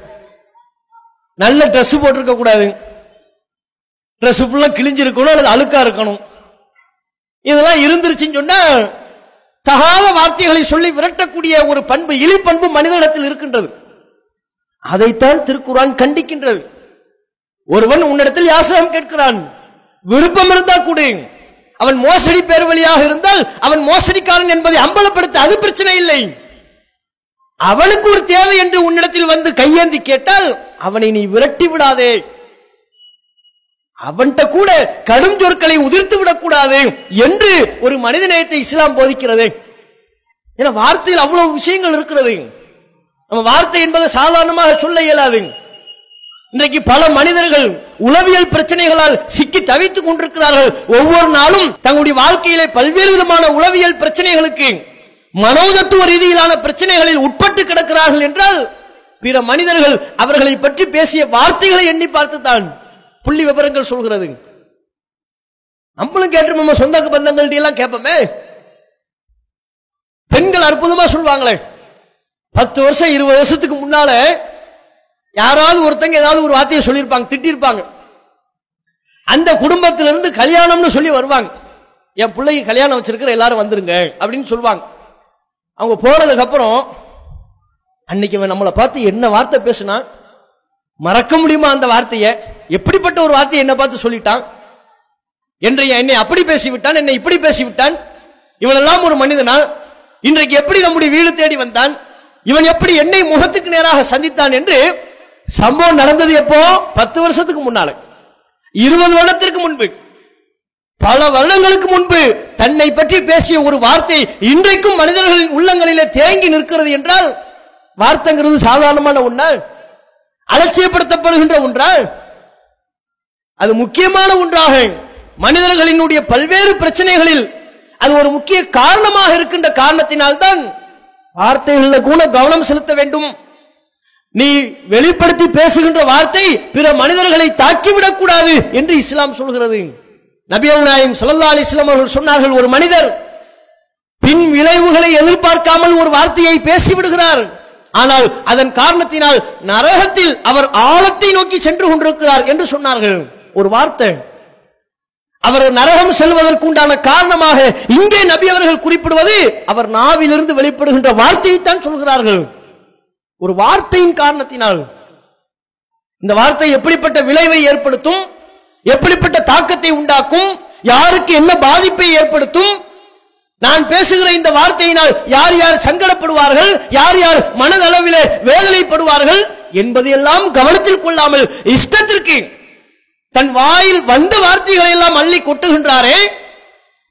நல்ல ட்ரெஸ் போட்டிருக்க கூடாது ட்ரெஸ் ஃபுல்லாக கிழிஞ்சிருக்கணும் அல்லது அழுக்கா இருக்கணும். இதெல்லாம் இருந்துருச்சுன்னு சொன்னா தகாத வார்த்தைகளை சொல்லி விரட்டக்கூடிய ஒரு பண்பு இழிப்பண்பு மனிதனிடத்தில் இருக்கின்றது. அதைத்தான் திருக்குறான் கண்டிக்கின்றது. ஒருவன் உன்னிடத்தில் யாசகம் கேட்கிறான். விருப்பம் இருந்தா கூட. அவன் மோசடி பேர் வழியாக இருந்தால் அவன் மோசடிக்காரன் என்பதை அம்பலப்படுத்த அது பிரச்சனை இல்லை. அவனுக்கு ஒரு தேவை என்று உன்னிடத்தில் வந்து கையேந்தி கேட்டால் அவனை நீ விரட்டி விடாதே. அவன்கிட்ட கூட கடும் சொற்களை உதிர்த்து விடக்கூடாது என்று ஒரு மனித நேயத்தை இஸ்லாம் போதிக்கிறது. ஏன்னா வார்த்தையில் அவ்வளவு விஷயங்கள் இருக்கிறது. நம்ம வார்த்தை என்பதை சாதாரணமாக சொல்ல இயலாது. இன்றைக்கு பல மனிதர்கள் உளவியல் பிரச்சனைகளால் சிக்கி தவித்துக் கொண்டிருக்கிறார்கள். ஒவ்வொரு நாளும் தங்களுடைய வாழ்க்கையிலே பல்வேறு விதமான உளவியல் பிரச்சனைகளுக்கு மனோதத்துவ ரீதியிலான பிரச்சனைகளில் உட்பட்டு கிடக்கிறார்கள் என்றால் பிற மனிதர்கள் அவர்களை பற்றி பேசிய வார்த்தைகளை எண்ணி பார்த்துத்தான் புள்ளி விவரங்கள் சொல்கிறது. நம்மளும் கேட்டு நம்ம சொந்த பந்தங்கள்ட்ட எல்லாம் கேட்போமே. பெண்கள் அற்புதமா சொல்லுவாங்களே பத்து வருஷம் இருபது வருஷத்துக்கு முன்னால யாராவது ஒருத்தங்க ஏதாவது ஒரு வார்த்தையை சொல்லியிருப்பாங்க திட்டிருப்பாங்க அந்த குடும்பத்திலிருந்து கல்யாணம்னு சொல்லி வருவாங்க. என் பிள்ளைக்கு கல்யாணம் வச்சிருக்கிற எல்லாரும் வந்துருங்க அப்படின்னு சொல்லுவாங்க. அவங்க போனதுக்கு அப்புறம் அன்னைக்கு அவன் நம்மளை பார்த்து என்ன வார்த்தை பேசுனா மறக்க முடியுமா அந்த வார்த்தையை? எப்படிப்பட்ட ஒரு வார்த்தையை என்ன பார்த்து சொல்லிட்டான்? என்றைய என்னை அப்படி பேசிவிட்டான் என்னை இப்படி பேசிவிட்டான். இவனெல்லாம் ஒரு மனிதனா? இன்றைக்கு எப்படி நம்முடைய வீடு தேடி வந்தான்? இவன் எப்படி என்னை முகத்துக்கு நேராக சந்தித்தான் என்று சம்பவம் நடந்தது எப்போ? பத்து வருஷத்துக்கு முன்னால. இருபது வருடத்திற்கு முன்பு. பல வருடங்களுக்கு முன்பு தன்னை பற்றி பேசிய ஒரு வார்த்தை இன்றைக்கும் மனிதர்களின் உள்ளங்களிலே தேங்கி நிற்கிறது என்றால் வார்த்தைங்கிறது சாதாரணமான ஒன்றா அலட்சியப்படுத்தப்படுகின்ற ஒன்றா அது முக்கியமான ஒன்றாக மனிதர்களினுடைய பல்வேறு பிரச்சனைகளில் அது ஒரு முக்கிய காரணமாக இருக்கின்ற காரணத்தினால்தான் வார்த்தைகளில் கூட கவனம் செலுத்த வேண்டும். நீ வெளிப்படுத்தி பேசுகின்ற வார்த்தை பிற மனிதர்களை தாக்கிவிடக் கூடாது என்று இஸ்லாம் சொல்கிறது. நபிகள் நாயம் சல்லா அலி இஸ்லாம் அவர்கள் சொன்னார்கள் ஒரு மனிதர் பின் விளைவுகளை எதிர்பார்க்காமல் ஒரு வார்த்தையை பேசிவிடுகிறார். ஆனால் அதன் காரணத்தினால் நரகத்தில் அவர் ஆழத்தை நோக்கி சென்று கொண்டிருக்கிறார் என்று சொன்னார்கள். ஒரு வார்த்தை. அவர் நரகம் செல்வதற்கு உண்டான காரணமாக இங்கே நபி அவர்கள் குறிப்பிடுவது அவர் நாவிலிருந்து வெளிப்படுகின்ற வார்த்தையைத்தான் சொல்கிறார்கள். ஒரு வார்த்தையின் காரணத்தினால். இந்த வார்த்தை எப்படிப்பட்ட விளைவை ஏற்படுத்தும்? எப்படிப்பட்ட தாக்கத்தை உண்டாக்கும்? யாருக்கு என்ன பாதிப்பை ஏற்படுத்தும்? நான் பேசுகிற இந்த வார்த்தையினால் யார் யார் சங்கடப்படுவார்கள்? யார் யார் மனதளவிலே வேதனைப்படுவார்கள்? என்பதையெல்லாம் கவனத்தில் கொள்ளாமல் இஷ்டத்திற்கு தன் வாயில் வந்த வார்த்தைகளை எல்லாம் அள்ளி கொட்டுகின்றாரே.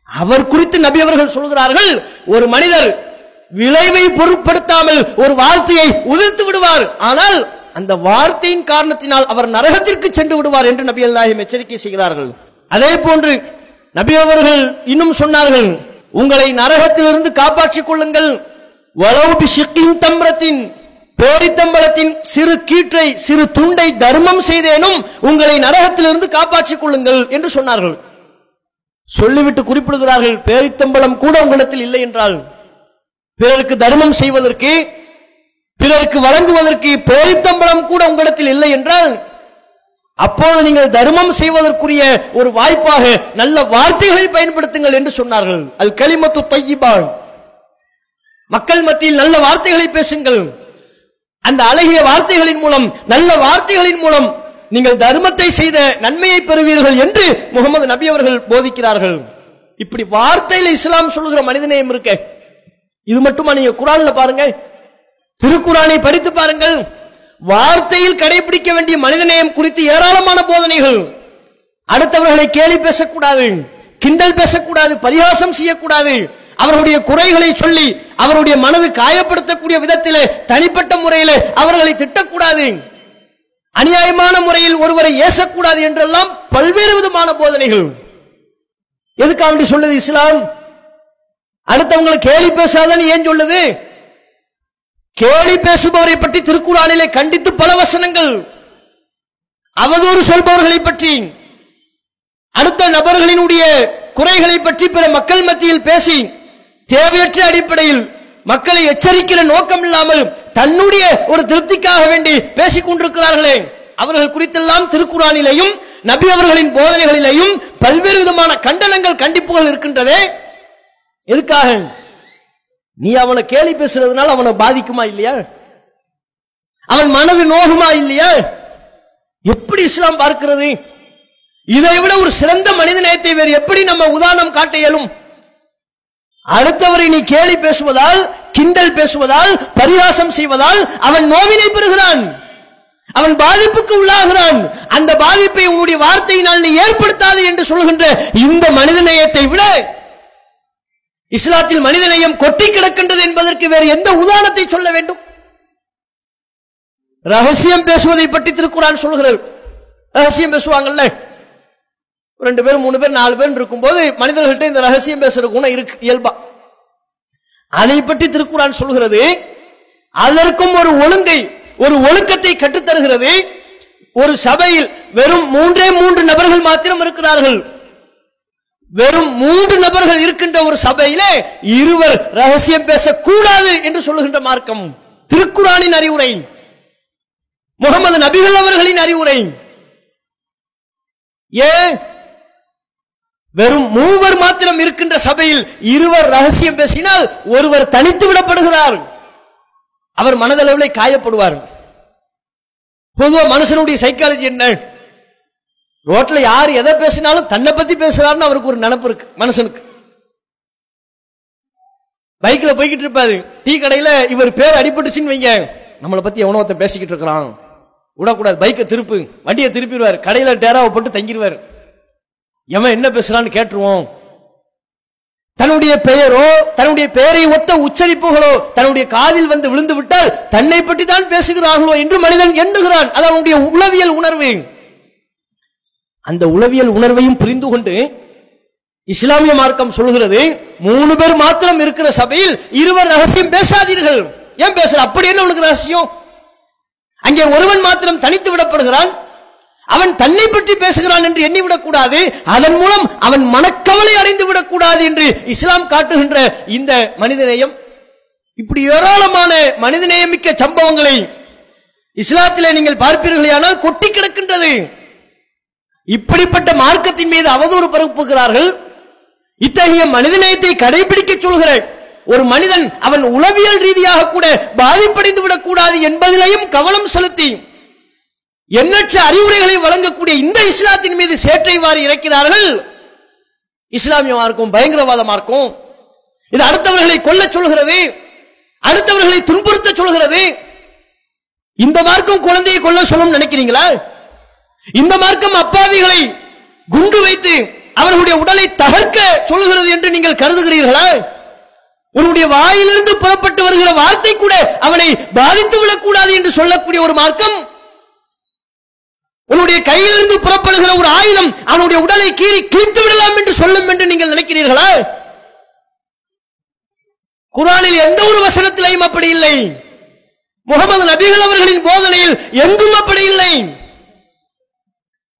அவர் குறித்து நபி அவர்கள் சொல்கிறார்கள் ஒரு மனிதர் விளைவை பொருட்படுத்தாமல் ஒரு வார்த்தையை உதிர்த்து விடுவார். ஆனால் அந்த வார்த்தையின் காரணத்தினால் அவர் நரகத்திற்கு சென்று விடுவார் என்று நபி அல்லாஹிம் எச்சரிக்கை செய்கிறார்கள். அதே போன்று நபி அவர்கள் இன்னும் சொன்னார்கள் உங்களை நரகத்திலிருந்து காப்பாற்றிக் கொள்ளுங்கள். வலவு பேரித்தம்பளத்தின் சிறு கீற்றை சிறு துண்டை தர்மம் செய்தேனும் உங்களை நரகத்திலிருந்து காப்பாற்றிக் கொள்ளுங்கள் என்று சொன்னார்கள். சொல்லிவிட்டு குறிப்பிடுகிறார்கள் பேரித்தம்பளம் கூட உங்களிடத்தில் இல்லை என்றால் பிறருக்கு தர்மம் செய்வதற்கு பிறருக்கு வழங்குவதற்கு பேரித்தம்பளம் கூட உங்களிடத்தில் இல்லை என்றால் அப்போது நீங்கள் தர்மம் செய்வதற்குரிய ஒரு வாய்ப்பாக நல்ல வார்த்தைகளை பயன்படுத்துங்கள் என்று சொன்னார்கள். அல் களிமத்து தையிபாள். மக்கள் மத்தியில் நல்ல வார்த்தைகளை பேசுங்கள். அந்த அழகிய வார்த்தைகளின் மூலம் நல்ல வார்த்தைகளின் மூலம் நீங்கள் தர்மத்தை செய்த நன்மையை பெறுவீர்கள் என்று முகமது நபி அவர்கள் போதிக்கிறார்கள். இப்படி வார்த்தையில் இஸ்லாம் சொல்லுகிற மனிதநேயம் இருக்க. இது மட்டுமா நீங்க குரான்ல பாருங்க? திருக்குறானை படித்து பாருங்கள். வார்த்தையில் கடைபிடிக்க வேண்டிய மனிதநேயம் குறித்து ஏராளமான போதனைகள். அடுத்தவர்களை கேலி பேசக்கூடாது கிண்டல் பேசக்கூடாது பரிகாசம் செய்யக்கூடாது. அவருடைய குறைகளை சொல்லி அவருடைய மனது காயப்படுத்தக்கூடிய விதத்திலே தனிப்பட்ட முறையிலே அவர்களை திட்டக்கூடாது. அநியாயமான முறையில் ஒருவரை ஏசக்கூடாது என்றெல்லாம் பல்வேறு விதமான போதனைகள். எதுக்காக வேண்டி சொல்லுது இஸ்லாம்? அடுத்தவங்களை கேலி பேசாதன்னு ஏன் சொல்லுது? கேலி பேசுபவரை பற்றி திருக்குறானிலே கண்டித்து பல வசனங்கள். அவதூறு சொல்பவர்களை பற்றி அடுத்த நபர்களினுடைய குறைகளை பற்றி பிற மக்கள் மத்தியில் பேசி தேவையற்ற அடிப்படையில் மக்களை எச்சரிக்கிற நோக்கம் இல்லாமல் தன்னுடைய ஒரு திருப்திக்காக வேண்டி பேசிக் கொண்டிருக்கிறார்களே. அவர்கள் குறித்தெல்லாம் திருக்குறானிலேயும் நபி அவர்களின் போதனைகளிலேயும் பல்வேறு விதமான கண்டனங்கள் கண்டிப்புகள் இருக்கின்றதே. எதுக்காக? நீ அவனை கேலி பேசுறதுனால அவனை பாதிக்குமா இல்லையா? அவன் மனது நோகுமா இல்லையா? எப்படி இஸ்லாம் பார்க்கிறது? இதை விட ஒரு சிறந்த மனித நேயத்தை வேறு எப்படி நம்ம உதாரணம் காட்ட இயலும்? அடுத்தவரை நீ கேலி பேசுவதால் கிண்டல் பேசுவதால் பரிகாசம் செய்வதால் அவன் நோவினை பெறுகிறான். அவன் பாதிப்புக்கு உள்ளாகிறான். அந்த பாதிப்பை உன்னுடைய வார்த்தையினால் நீ ஏற்படுத்தாது என்று சொல்கின்ற இந்த மனித நேயத்தை விட இஸ்லாத்தில் மனிதநேயம் கொட்டி கிடக்கின்றது என்பதற்கு வேறு எந்த உதாரணத்தை சொல்ல வேண்டும்? ரகசியம் பேசுவதை பற்றி திருக்குறான் சொல்கிறது ரகசியம் பேசுவாங்கல்ல? ரெண்டு பேர் மூணு பேர் நாலு பேர் இருக்கும்போது மனிதர்கள்ட்ட இந்த ரகசியம் பேசுற குணம் இருக்கு இயல்பா. அதை பற்றி திருக்குறான் சொல்கிறது அதற்கும் ஒரு ஒழுங்கை ஒரு ஒழுக்கத்தை கற்றுத்தருகிறது. ஒரு சபையில் வெறும் மூன்றே மூன்று நபர்கள் மாத்திரம் இருக்கிறார்கள். வெறும் மூன்று நபர்கள் இருக்கின்ற ஒரு சபையிலே இருவர் ரகசியம் பேசக்கூடாது என்று சொல்லுகின்ற மார்க்கம். திருக்குறானின் அறிவுரை முகமது நபிகள் அவர்களின் அறிவுரை. ஏன் வெறும் மூவர் மாத்திரம் இருக்கின்ற சபையில் இருவர் ரகசியம் பேசினால் ஒருவர் தனித்து விடப்படுகிறார். அவர் மனதளவில் காயப்படுவார். பொதுவா மனுஷனுடைய சைக்காலஜி என்ன? ரோட்ல யார் எதை பேசினாலும் தன்னை பத்தி பேசுறாருன்னு அவருக்கு ஒரு நினப்பு இருக்கு மனுஷனுக்கு. பைக்ல போய்கிட்டு இருப்பாரு. டீ கடையில இவர் பேர் அடிபட்டுச்சுன்னு வைங்க. நம்மளை பத்தி எவனோ பேசிக்கிட்டு இருக்கிறான். விடக்கூடாது. பைக்கை திருப்பு. வண்டியை திருப்பிடுவார். கடையில டேராவை போட்டு தங்கிடுவார். எவன் என்ன பேசுறான்னு கேட்டுருவோம். தன்னுடைய பெயரோ தன்னுடைய பெயரை ஒத்த உச்சரிப்புகளோ தன்னுடைய காதில் வந்து விழுந்து விட்டால் தன்னை பற்றி தான் பேசுகிறார்களோ என்று மனிதன் எண்ணுகிறான். அது அவனுடைய உளவியல் உணர்வு. அந்த உளவியல் உணர்வையும் புரிந்து கொண்டு இஸ்லாமிய மார்க்கம் சொல்கிறது மூணு பேர் மாத்திரம் இருக்கிற சபையில் இருவர் ரகசியம் பேசாதீர்கள். ஏன் பேசுற? அப்படி என்ன உனக்கு ரகசியம்? அங்கே ஒருவன் மாத்திரம் தனித்து விடப்படுகிறான் அவன் தன்னை பற்றி பேசுகிறான் என்று எண்ணிவிடக்கூடாது அதன் மூலம் அவன் மனக்கவலை அடைந்து விடக்கூடாது என்று இஸ்லாம் காட்டுகின்ற இந்த மனிதநேயம். இப்படி ஏராளமான மனிதநேயமிக்க சம்பவங்களை இஸ்லாத்திலே நீங்கள் பார்ப்பீர்களேயானால் கொட்டி கிடக்கின்றது. இப்படிப்பட்ட மார்க்கத்தின் மீது அவதூறு பரப்புகிறார்கள். இத்தகைய மனிதநேயத்தை கடைபிடிக்க சொல்கிற ஒரு மனிதன் அவன் உளவியல் ரீதியாக கூட பாதிப்படைந்து விடக்கூடாது என்பதிலையும் கவனம் செலுத்தி எண்ணற்ற அறிவுரைகளை வழங்கக்கூடிய இந்த இஸ்லாத்தின் மீது சேற்றை வாரி இறக்கிறார்கள். இஸ்லாமிய மார்க்கும் பயங்கரவாத மார்க்கும். இது அடுத்தவர்களை கொல்ல சொல்கிறது. அடுத்தவர்களை துன்புறுத்த சொல்கிறது. இந்த மார்க்கும் குழந்தையை கொல்ல சொல்லும் நினைக்கிறீங்களா? இந்த மார்க்கம் அப்பாவிகளை குண்டு வைத்து அவர்களுடைய உடலை தகர்க்க சொல்கிறது என்று நீங்கள் கருதுகிறீர்களா? உன்னுடைய வாயிலிருந்து புறப்பட்டு வருகிற வார்த்தை கூட அவனை பாதித்து விடக்கூடாது என்று சொல்லக்கூடிய ஒரு மார்க்கம்? உன்னுடைய கையிலிருந்து புறப்படுகிற ஒரு ஆயுதம் அவனுடைய உடலை கீறி கிழித்து விடலாம் என்று சொல்லும் என்று நீங்கள் நினைக்கிறீர்களா? குரானில் எந்த ஒரு வசனத்திலையும் அப்படி இல்லை. முகமது நபிகள் அவர்களின் போதனையில் எங்கும் அப்படி இல்லை.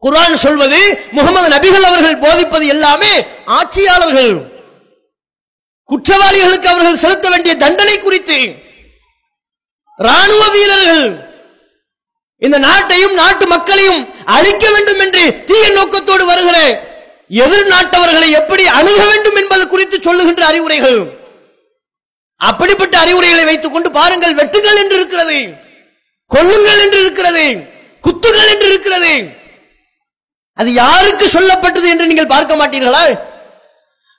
குரான் சொல்வது முகமது நபிகள் அவர்கள் போதிப்பது எல்லாமே ஆட்சியாளர்கள் குற்றவாளிகளுக்கு அவர்கள் செலுத்த வேண்டிய தண்டனை குறித்து ராணுவ வீரர்கள் இந்த நாட்டையும் நாட்டு மக்களையும் அழிக்க வேண்டும் என்று தீய நோக்கத்தோடு வருகிற எதிர் நாட்டவர்களை எப்படி அணுக வேண்டும் என்பது குறித்து சொல்லுகின்ற அறிவுரைகள். அப்படிப்பட்ட அறிவுரைகளை வைத்துக் கொண்டு பாருங்கள் வெட்டுங்கள் என்று இருக்கிறது கொல்லுங்கள் என்று இருக்கிறது குத்துங்கள் என்று இருக்கிறது. அது யாருக்கு சொல்லப்பட்டது என்று நீங்கள் பார்க்க மாட்டீர்களா?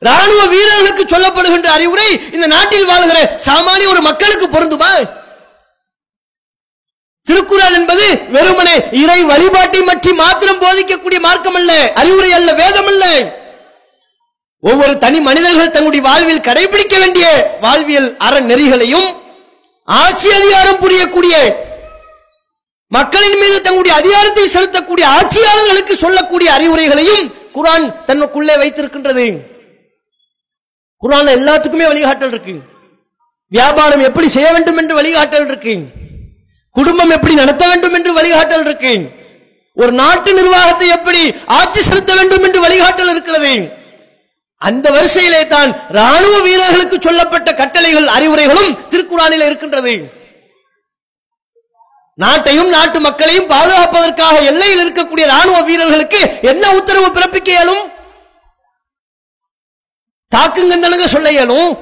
ராணுவ வீரர்களுக்கு சொல்லப்படுகின்ற அறிவுரை இந்த நாட்டில் வாழ்கிற சாமானிய ஒரு மக்களுக்கு பொருந்துமா? திருக்குறள் என்பது வெறுமனே இறை வழிபாட்டை பற்றி மாத்திரம் போதிக்கக்கூடிய மார்க்கம் அல்ல அறிவுரை அல்ல வேதம் அல்ல ஒவ்வொரு தனி மனிதர்கள் தங்களுடைய வாழ்வில் கடைபிடிக்க வேண்டிய வாழ்வியல் அறநெறிகளையும் ஆட்சி அதிகாரம் புரியக்கூடிய மக்களின் மீது தங்களுடைய அதிகாரத்தை செலுத்தக்கூடிய ஆட்சியாளர்களுக்கு சொல்லக்கூடிய அறிவுரைகளையும் குரான் தன்னுக்குள்ளே வைத்திருக்கின்றது. குரான் எல்லாத்துக்குமே வழிகாட்டல் இருக்கு. வியாபாரம் எப்படி செய்ய வேண்டும் என்று வழிகாட்டல் இருக்கு. குடும்பம் எப்படி நடத்த வேண்டும் என்று வழிகாட்டல் இருக்கு. ஒரு நாட்டு நிர்வாகத்தை எப்படி ஆட்சி செலுத்த வேண்டும் என்று வழிகாட்டல் இருக்கிறது. அந்த வரிசையிலே தான் ராணுவ வீரர்களுக்கு சொல்லப்பட்ட கட்டளைகள் அறிவுரைகளும் திருக்குறானில் இருக்கின்றது. நாட்டையும் நாட்டு மக்களையும் பாதுகாப்பதற்காக எல்லையில் இருக்கக்கூடிய ராணுவ வீரர்களுக்கு என்ன உத்தரவு பிறப்பிக்க இயலும்? தாக்குங்க சொல்ல இயலும்.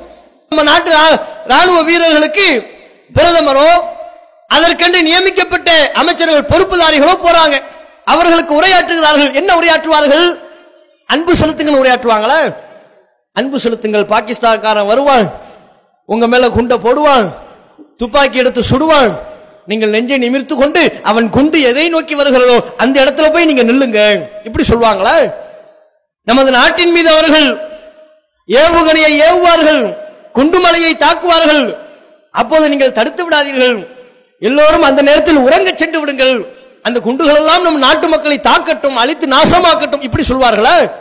நம்ம நாட்டு ராணுவ வீரர்களுக்கு பிரதமரோ அதற்கென்று நியமிக்கப்பட்ட அமைச்சர்கள் பொறுப்புதாரிகளோ போறாங்க. அவர்களுக்கு உரையாற்றுகிறார்கள். என்ன உரையாற்றுவார்கள்? அன்பு செலுத்துங்கள் உரையாற்றுவாங்களா? அன்பு செலுத்துங்கள். பாகிஸ்தான்காரன் வருவான். உங்க மேல குண்டை போடுவான். துப்பாக்கி எடுத்து சுடுவான். நீங்கள் நெஞ்சை நிமிர்த்து கொண்டு அவன் குண்டு எதை நோக்கி வருகிறதோ அந்த இடத்துல போய் நீங்க நில்லுங்க. இப்படி சொல்வாங்களா? நமது நாட்டின் மீது அவர்கள் ஏவுகணையை ஏவுவார்கள் குண்டுமலையை தாக்குவார்கள். அப்போது நீங்கள் தடுத்து விடாதீர்கள். எல்லோரும் அந்த நேரத்தில் உறங்க சென்று விடுங்கள். அந்த குண்டுகள் எல்லாம் நம் நாட்டு மக்களை தாக்கட்டும் அழித்து நாசமாக்கட்டும். இப்படி சொல்வார்களா?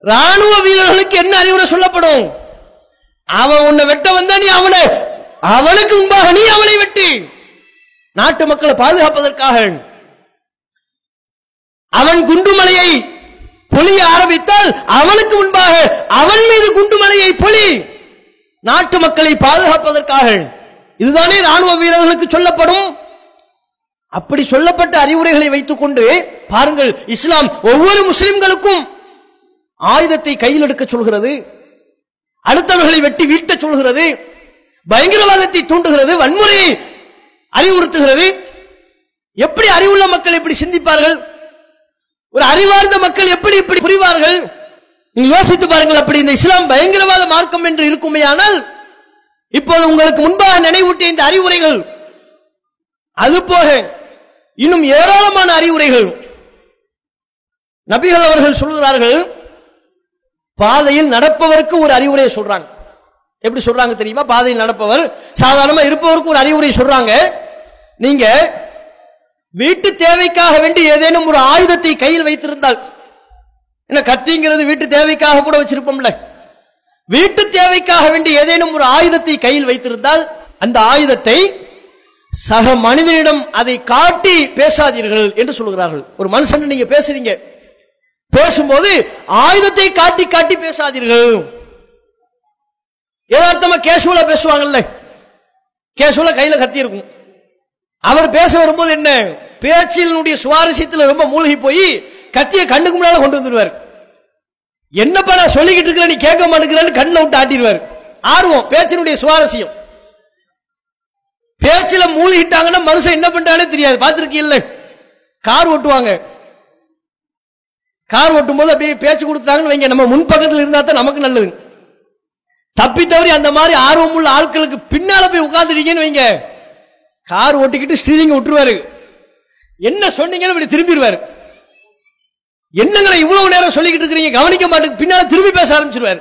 ராணுவ வீரர்களுக்கு என்ன அறிவுரை சொல்லப்படும்? அவன் உன்னை வெட்ட வந்தா நீ அவனை அவனுக்கு முன்பாக நீ அவனை வெட்டி நாட்டு மக்களை பாதுகாப்பதற்காக அவன் குண்டுமலையை பொழிய ஆரம்பித்தால் அவனுக்கு முன்பாக அவன் மீது குண்டுமலையை பொழி நாட்டு மக்களை பாதுகாப்பதற்காக. இதுதானே ராணுவ வீரர்களுக்கு சொல்லப்படும்? அப்படி சொல்லப்பட்ட அறிவுரைகளை வைத்துக் கொண்டு பாருங்கள் இஸ்லாம் ஒவ்வொரு முஸ்லிம்களுக்கும் ஆயுதத்தை கையில் எடுக்க சொல்கிறது அடுத்தவர்களை வெட்டி வீழ்த்த சொல்கிறது. பயங்கரவாதத்தை தூண்டுகிறது வன்முறையை அறிவுறுத்துகிறது. எப்படி அறிவுள்ள மக்கள் எப்படி சிந்திப்பார்கள்? ஒரு அறிவார்ந்த மக்கள் எப்படி இப்படி புரிவார்கள்? நீங்க யோசித்து பாருங்கள் அப்படி இந்த இஸ்லாம் பயங்கரவாத மார்க்கம் என்று இருக்குமே ஆனால் இப்போது உங்களுக்கு முன்பாக நினைவூட்டிய இந்த அறிவுரைகள் அது போக இன்னும் ஏராளமான அறிவுரைகள். நபிகள் அவர்கள் சொல்கிறார்கள் பாதையில் நடப்பவருக்கு ஒரு அறிவுரையை சொல்றாங்க. எப்படி சொல்றாங்க தெரியுமா? பாதையில் நடப்பவர் சாதாரணமா இருப்பவருக்கு ஒரு அறிவுரை சொல்றாங்க. நீங்க வீட்டு தேவைக்காக வேண்டி ஏதேனும் ஒரு ஆயுதத்தை கையில் வைத்திருந்தால் என்ன கத்திங்கிறது வீட்டு தேவைக்காக கூட வச்சிருப்போம்ல. வீட்டு தேவைக்காக வேண்டி ஏதேனும் ஒரு ஆயுதத்தை கையில் வைத்திருந்தால் அந்த ஆயுதத்தை சக மனிதனிடம் அதை காட்டி பேசாதீர்கள் என்று சொல்கிறார்கள் ஒரு மனுஷன் நீங்க பேசுறீங்க. பேசும்போது ஆயுதத்தை காட்டி காட்டி பேசாதீர்கள். யதார்த்தமா கேஷுவலாக பேசுவாங்கல்ல. கேஷுவலாக கையில கத்தி இருக்கும். அவர் பேச வரும்போது என்ன? பேச்சினுடைய சுவாரஸ்யத்தில் ரொம்ப மூழ்கி போய் கத்திய கண்ணுக்கு முன்னால கொண்டு வந்துடுவார் என்னப்பா நான் சொல்லிக்கிட்டு இருக்கிற நீ கேட்க மாட்டேங்கிறான்னு கண்ணில் விட்டு ஆட்டிடுவார். ஆர்வம் பேச்சினுடைய சுவாரஸ்யம். பேச்சில மூழ்கிட்டாங்கன்னா மனுஷன் என்ன பண்றானே தெரியாது. பார்த்துருக்கீல்ல கார் ஓட்டுவாங்க. கார் ஓட்டும் போது அப்படியே பேச்சு கொடுத்தாங்கன்னு வைங்க. நம்ம முன்பக்கத்தில் இருந்தா தான் நமக்கு நல்லது. தப்பி தவறி அந்த மாதிரி ஆர்வம் உள்ள ஆட்களுக்கு பின்னால போய் உட்கார்ந்துட்டீங்கன்னு வைங்க. கார் ஓட்டிக்கிட்டு ஸ்டீரிங் விட்டுருவாரு. என்ன சொன்னீங்கன்னு இப்படி திரும்பிடுவாரு. என்னங்களை இவ்வளவு நேரம் சொல்லிக்கிட்டு இருக்கிறீங்க? கவனிக்க மாட்டேங்க. பின்னால திரும்பி பேச ஆரம்பிச்சிருவாரு.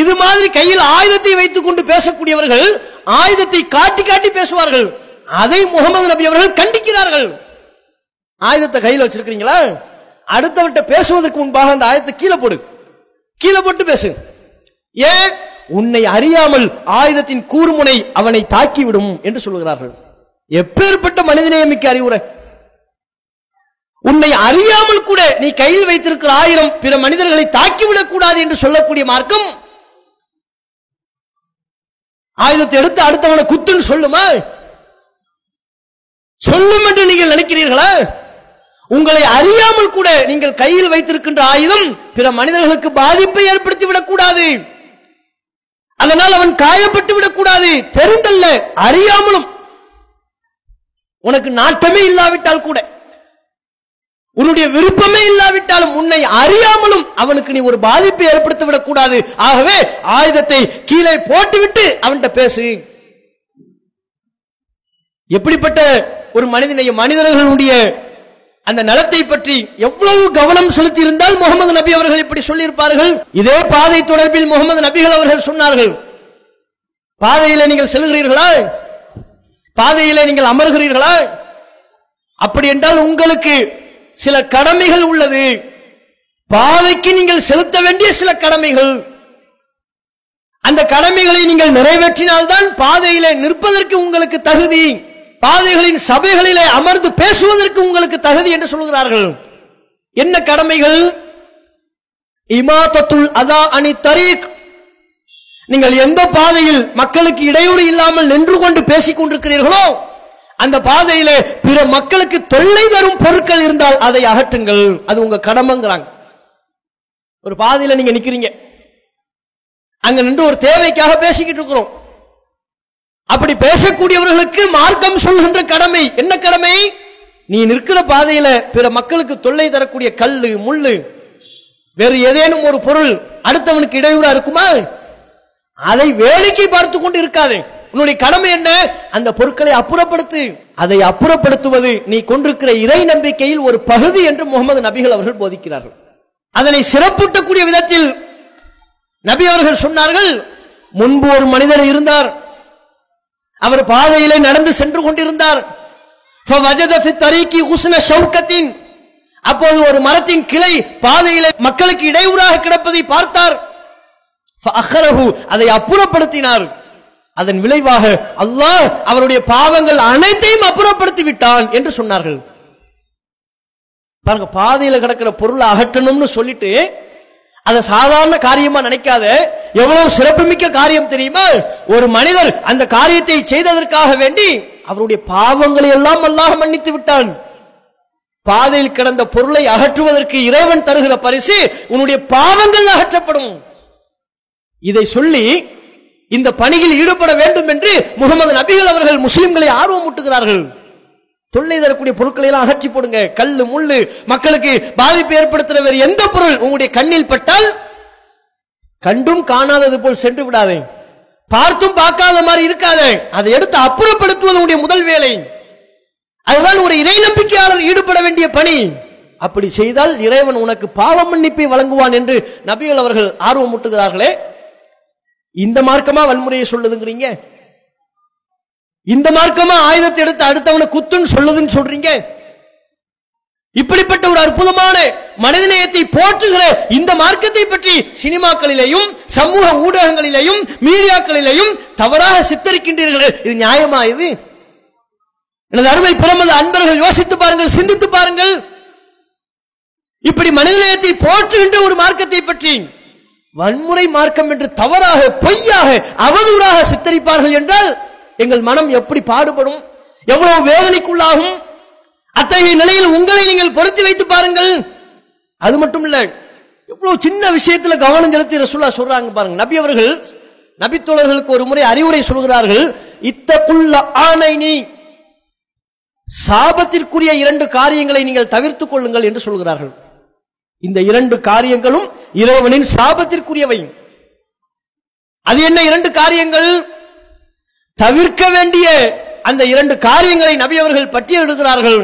இது மாதிரி கையில் ஆயுதத்தை வைத்துக் கொண்டு பேசக்கூடியவர்கள் ஆயுதத்தை காட்டி காட்டி பேசுவார்கள். அதை முகமது நபி அவர்கள் கண்டிக்கிறார்கள். ஆயுதத்தை கையில் வச்சிருக்கீங்களா அடுத்தவர்கிட்ட பேசுவதற்கு முன்பாக அந்த ஆயுதத்தை கீழே போடு. கீழே போட்டு பேசு. ஏன்? உன்னை அறியாமல் ஆயுதத்தின் கூர்முனை அவனை தாக்கிவிடும் என்று சொல்லுகிறார்கள் எப்பேற்பட்ட மனிதநேயமிக்க அறிவுரை. உன்னை அறியாமல் கூட நீ கையில் வைத்திருக்கிற ஆயிரம் பிற மனிதர்களை தாக்கிவிடக் கூடாது என்று சொல்லக்கூடிய மார்க்கம். ஆயுதத்தை எடுத்து அடுத்தவனை குத்துன்னு சொல்லுமா? சொல்லும் என்று நீங்கள் நினைக்கிறீர்களா? உங்களை அறியாமல் கூட நீங்கள் கையில் வைத்திருக்கின்ற ஆயுதம் பிற மனிதர்களுக்கு பாதிப்பை ஏற்படுத்தி விடக்கூடாது அதனால் அவன் காயப்பட்டு விடக்கூடாது. தெரிந்தல்ல அறியாமலும். உனக்கு நாட்டமே இல்லாவிட்டால் கூட. உன்னுடைய விருப்பமே இல்லாவிட்டாலும் உன்னை அறியாமலும் அவனுக்கு நீ ஒரு பாதிப்பை ஏற்படுத்தி விடக்கூடாது. ஆகவே ஆயுதத்தை கீழே போட்டுவிட்டு அவன்கிட்ட பேசு. எப்படிப்பட்ட ஒரு மனிதனை மனிதர்களுடைய அந்த நலத்தை பற்றி எவ்வளவு கவனம் செலுத்தி இருந்தால் முகமது நபி அவர்கள் இப்படி சொல்லியிருப்பார்கள்? இதே பாதை தொடர்பில் முகமது நபிகள் அவர்கள் சொன்னார்கள். பாதையில நீங்கள் செல்கிறீர்களா? பாதையில நீங்கள் அமர்கிறீர்களா? அப்படி என்றால் உங்களுக்கு சில கடமைகள் உள்ளது. பாதைக்கு நீங்கள் செலுத்த வேண்டிய சில கடமைகள். அந்த கடமைகளை நீங்கள் நிறைவேற்றினால்தான் பாதையில நிற்பதற்கு உங்களுக்கு தகுதி. பாதைகளின் சபைகளிலே அமர்ந்து பேசுவதற்கு உங்களுக்கு தகுதி என்று சொல்கிறார்கள். என்ன கடமைகள்? இமாதத்துல் அதா அணி தரீக். நீங்கள் எந்த பாதையில் மக்களுக்கு இடையூறு இல்லாமல் நின்று கொண்டு பேசிக் கொண்டிருக்கிறீர்களோ அந்த பாதையிலே பிற மக்களுக்கு தொல்லை தரும் பொருட்கள் இருந்தால் அதை அகற்றுங்கள். அது உங்க கடமைங்கிறாங்க. ஒரு பாதையில நீங்க நிக்கிறீங்க. அங்க நின்று ஒரு தேவைக்காக பேசிக்கிட்டு இருக்கிறோம். அப்படி பேசக்கூடியவர்களுக்கு மார்க்கம் சொல்கின்ற கடமை. என்ன கடமை? நீ நிற்கிற பாதையில பிற மக்களுக்கு தொல்லை தரக்கூடிய கல்லு முள்ளு வேறு ஏதேனும் ஒரு பொருள் அடுத்தவனுக்கு இடையூறா இருக்குமா? அதை வேடிக்கை பார்த்து கொண்டு இருக்காதே. உன்னுடைய கடமை என்ன? அந்த பொருட்களை அப்புறப்படுத்து. அதை அப்புறப்படுத்துவது. நீ கொண்டிருக்கிற இறை நம்பிக்கையில் ஒரு பகுதி என்று முகமது நபிகள் அவர்கள் போதிக்கிறார்கள். அதனை சிறப்பூட்டக்கூடிய விதத்தில் நபி அவர்கள் சொன்னார்கள் முன்பு ஒரு மனிதர் இருந்தார். அவர் பாதையிலே நடந்து சென்று கொண்டிருந்தார். அப்போது ஒரு மரத்தின் கிளை பாதையிலே மக்களுக்கு இடையூறாக கிடப்பதை பார்த்தார். அதை அப்புறப்படுத்தினார். அதன் விளைவாக அல்லாஹ் அவருடைய பாவங்கள் அனைத்தையும் அப்புறப்படுத்தி விட்டான் என்று சொன்னார்கள். பாருங்க பாதையில கிடக்கிற பொருளை அகற்றணும்னு சொல்லிட்டு அதை சாதாரண காரியமா நினைக்காத எவ்வளவு சிறப்புமிக்க காரியம் தெரியுமா? ஒரு மனிதர் அந்த காரியத்தை செய்ததற்காக வேண்டி அவருடைய பாவங்களை எல்லாம் அல்லாஹ் மன்னித்து விட்டான். பாதையில் கிடந்த பொருளை அகற்றுவதற்கு இறைவன் தருகிற பரிசு உன்னுடைய பாவங்கள் அகற்றப்படும். இதை சொல்லி இந்த பணியில் ஈடுபட வேண்டும் என்று முகமது நபிகள் அவர்கள் முஸ்லிம்களை ஆர்வம் ஊட்டுகிறார்கள். தொல்லை தரக்கூடிய பொருட்களை எல்லாம் அகற்றி போடுங்க. கல்லு முள்ளு மக்களுக்கு பாதிப்பு ஏற்படுத்துகிற வேறு எந்த பொருள் உங்களுடைய கண்ணில் பட்டால் கண்டும் காணாதது போல் சென்று விடாதே. பார்த்தும் பார்க்காத மாதிரி இருக்காதே. அதை எடுத்து அப்புறப்படுத்துவது முதல் வேலை. அதுதான் ஒரு இறை நம்பிக்கையாளர் ஈடுபட வேண்டிய பணி. அப்படி செய்தால் இறைவன் உனக்கு பாவ மன்னிப்பை வழங்குவான் என்று நபிகள் அவர்கள் ஆர்வம் ஊட்டுகிறார்களே இந்த மார்க்கமா வன்முறையை சொல்லுதுங்கிறீங்க? இந்த மார்க்கமா ஆயுதத்தை எடுத்து அடுத்தவனை குத்துன்னு சொல்லுதுன்னு சொல்றீங்க? இப்படிப்பட்ட ஒரு அற்புதமான மனிதநேயத்தை போற்றுகிற இந்த மார்க்கத்தை பற்றி சினிமாக்களிலேயும் சமூக ஊடகங்களிலேயும் மீடியாக்களிலேயும் தவறாக சித்தரிக்கின்றீர்கள் இது நியாயமா இது? எனது அருமை பிறமது அன்பர்கள் யோசித்து பாருங்கள் சிந்தித்து பாருங்கள். இப்படி மனிதநேயத்தை போற்றுகின்ற ஒரு மார்க்கத்தை பற்றி வன்முறை மார்க்கம் என்று தவறாக பொய்யாக அவதூறாக சித்தரிப்பார்கள் என்றால் எங்கள் மனம் எப்படி பாடுபடும்? எவ்வளவு வேதனைக்குள்ளாகும்? அத்தகைய நிலையில் உங்களை நீங்கள் பொருத்தி வைத்து பாருங்கள். அது மட்டும் இல்ல எவ்வளவு சின்ன விஷயத்துல கவனம் செலுத்தி ரசுல்லா சொல்றாங்க பாருங்க. நபி அவர்கள் நபித்தோழர்களுக்கு ஒரு முறை அறிவுரை சொல்கிறார்கள் இத்தக்குள்ள ஆணை நீ சாபத்திற்குரிய இரண்டு காரியங்களை நீங்கள் தவிர்த்துக் கொள்ளுங்கள் என்று சொல்கிறார்கள். இந்த இரண்டு காரியங்களும் இறைவனின் சாபத்திற்குரியவை. அது என்ன இரண்டு காரியங்கள்? தவிர்க்க வேண்டிய அந்த இரண்டு காரியங்களை நபி அவர்கள் பட்டியலிடுகிறார்கள்.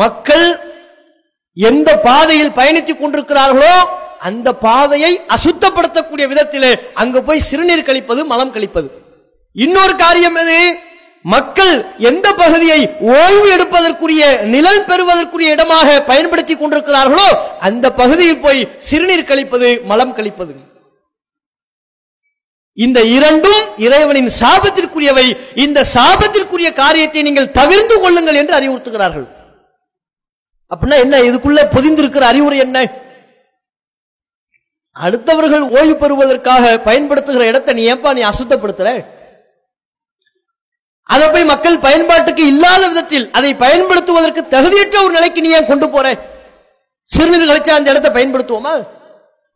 மக்கள் எந்த பாதையில் பயணித்துக் கொண்டிருக்கிறார்களோ அந்த பாதையை அசுத்தப்படுத்தக்கூடிய விதத்திலே அங்க போய் சிறுநீர் கழிப்பது மலம் கழிப்பது. இன்னொரு காரியம் எது? மக்கள் எந்த பகுதியை ஓய்வு எடுப்பதற்குரிய நிழல் பெறுவதற்குரிய இடமாக பயன்படுத்தி கொண்டிருக்கிறார்களோ அந்த பகுதியில் போய் சிறுநீர் கழிப்பது மலம் கழிப்பது. இந்த இரண்டும் இறைவனின் சாபத்திற்குரியவை. இந்த சாபத்திற்குரிய காரியத்தை நீங்கள் தவிர்த்து கொள்ளுங்கள் என்று அறிவுறுத்துகிறார்கள். அப்படின்னா என்ன? இதுக்குள்ள பொதிந்திருக்கிற அறிவுரை என்ன? அடுத்தவர்கள் ஓய்வு பெறுவதற்காக பயன்படுத்துகிற இடத்தை நீ ஏன்பா நீ அசுத்தப்படுத்துற? அதை போய் மக்கள் பயன்பாட்டுக்கு இல்லாத விதத்தில் அதை பயன்படுத்துவதற்கு தகுதியற்ற ஒரு நிலைக்கு நீ ஏன் கொண்டு போற? சிறுநீர் கழிச்சா அந்த இடத்தை பயன்படுத்துவோமா?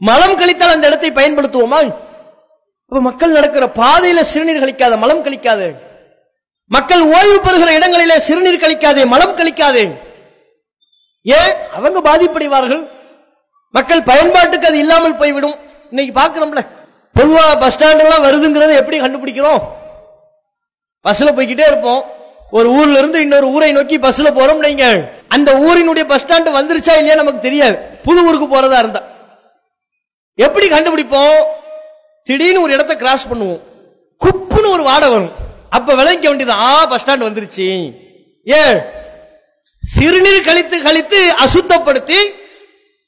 மலம் கழித்தால் அந்த இடத்தை பயன்படுத்துவோமா? இப்ப மக்கள் நடக்கிற பாதையில சிறுநீர் கழிக்காத மலம் கழிக்காது. மக்கள் ஓய்வு பெறுகிற இடங்களில சிறுநீர் கழிக்காதே மலம் கழிக்காதே. ஏன்? அவங்க பாதிப்படைவார்கள். மக்கள் பயன்பாட்டுக்கு அது இல்லாமல் போய்விடும். இன்னைக்கு பார்க்கிறோம்ல பொதுவாக பஸ் ஸ்டாண்டெல்லாம் வருதுங்கிறத எப்படி கண்டுபிடிக்கிறோம்? பஸ்ல போய்கிட்டே இருப்போம். ஒரு ஊர்ல இருந்து இன்னொரு ஊரை நோக்கி பஸ்ல போறோம் நீங்க அந்த ஊரினுடைய பஸ் ஸ்டாண்ட் வந்துருச்சா இல்லையா நமக்கு தெரியாது. புது ஊருக்கு போறதா இருந்தா. எப்படி கண்டுபிடிப்போம்? திடீர்னு ஒரு இடத்த கிராஸ் பண்ணுவோம். குப்புன்னு ஒரு வாடை வரும். அப்ப விளங்க வேண்டியது ஆ பஸ் ஸ்டாண்ட் வந்துருச்சு. ஏன்? சிறுநீர் கழித்து கழித்து அசுத்தப்படுத்தி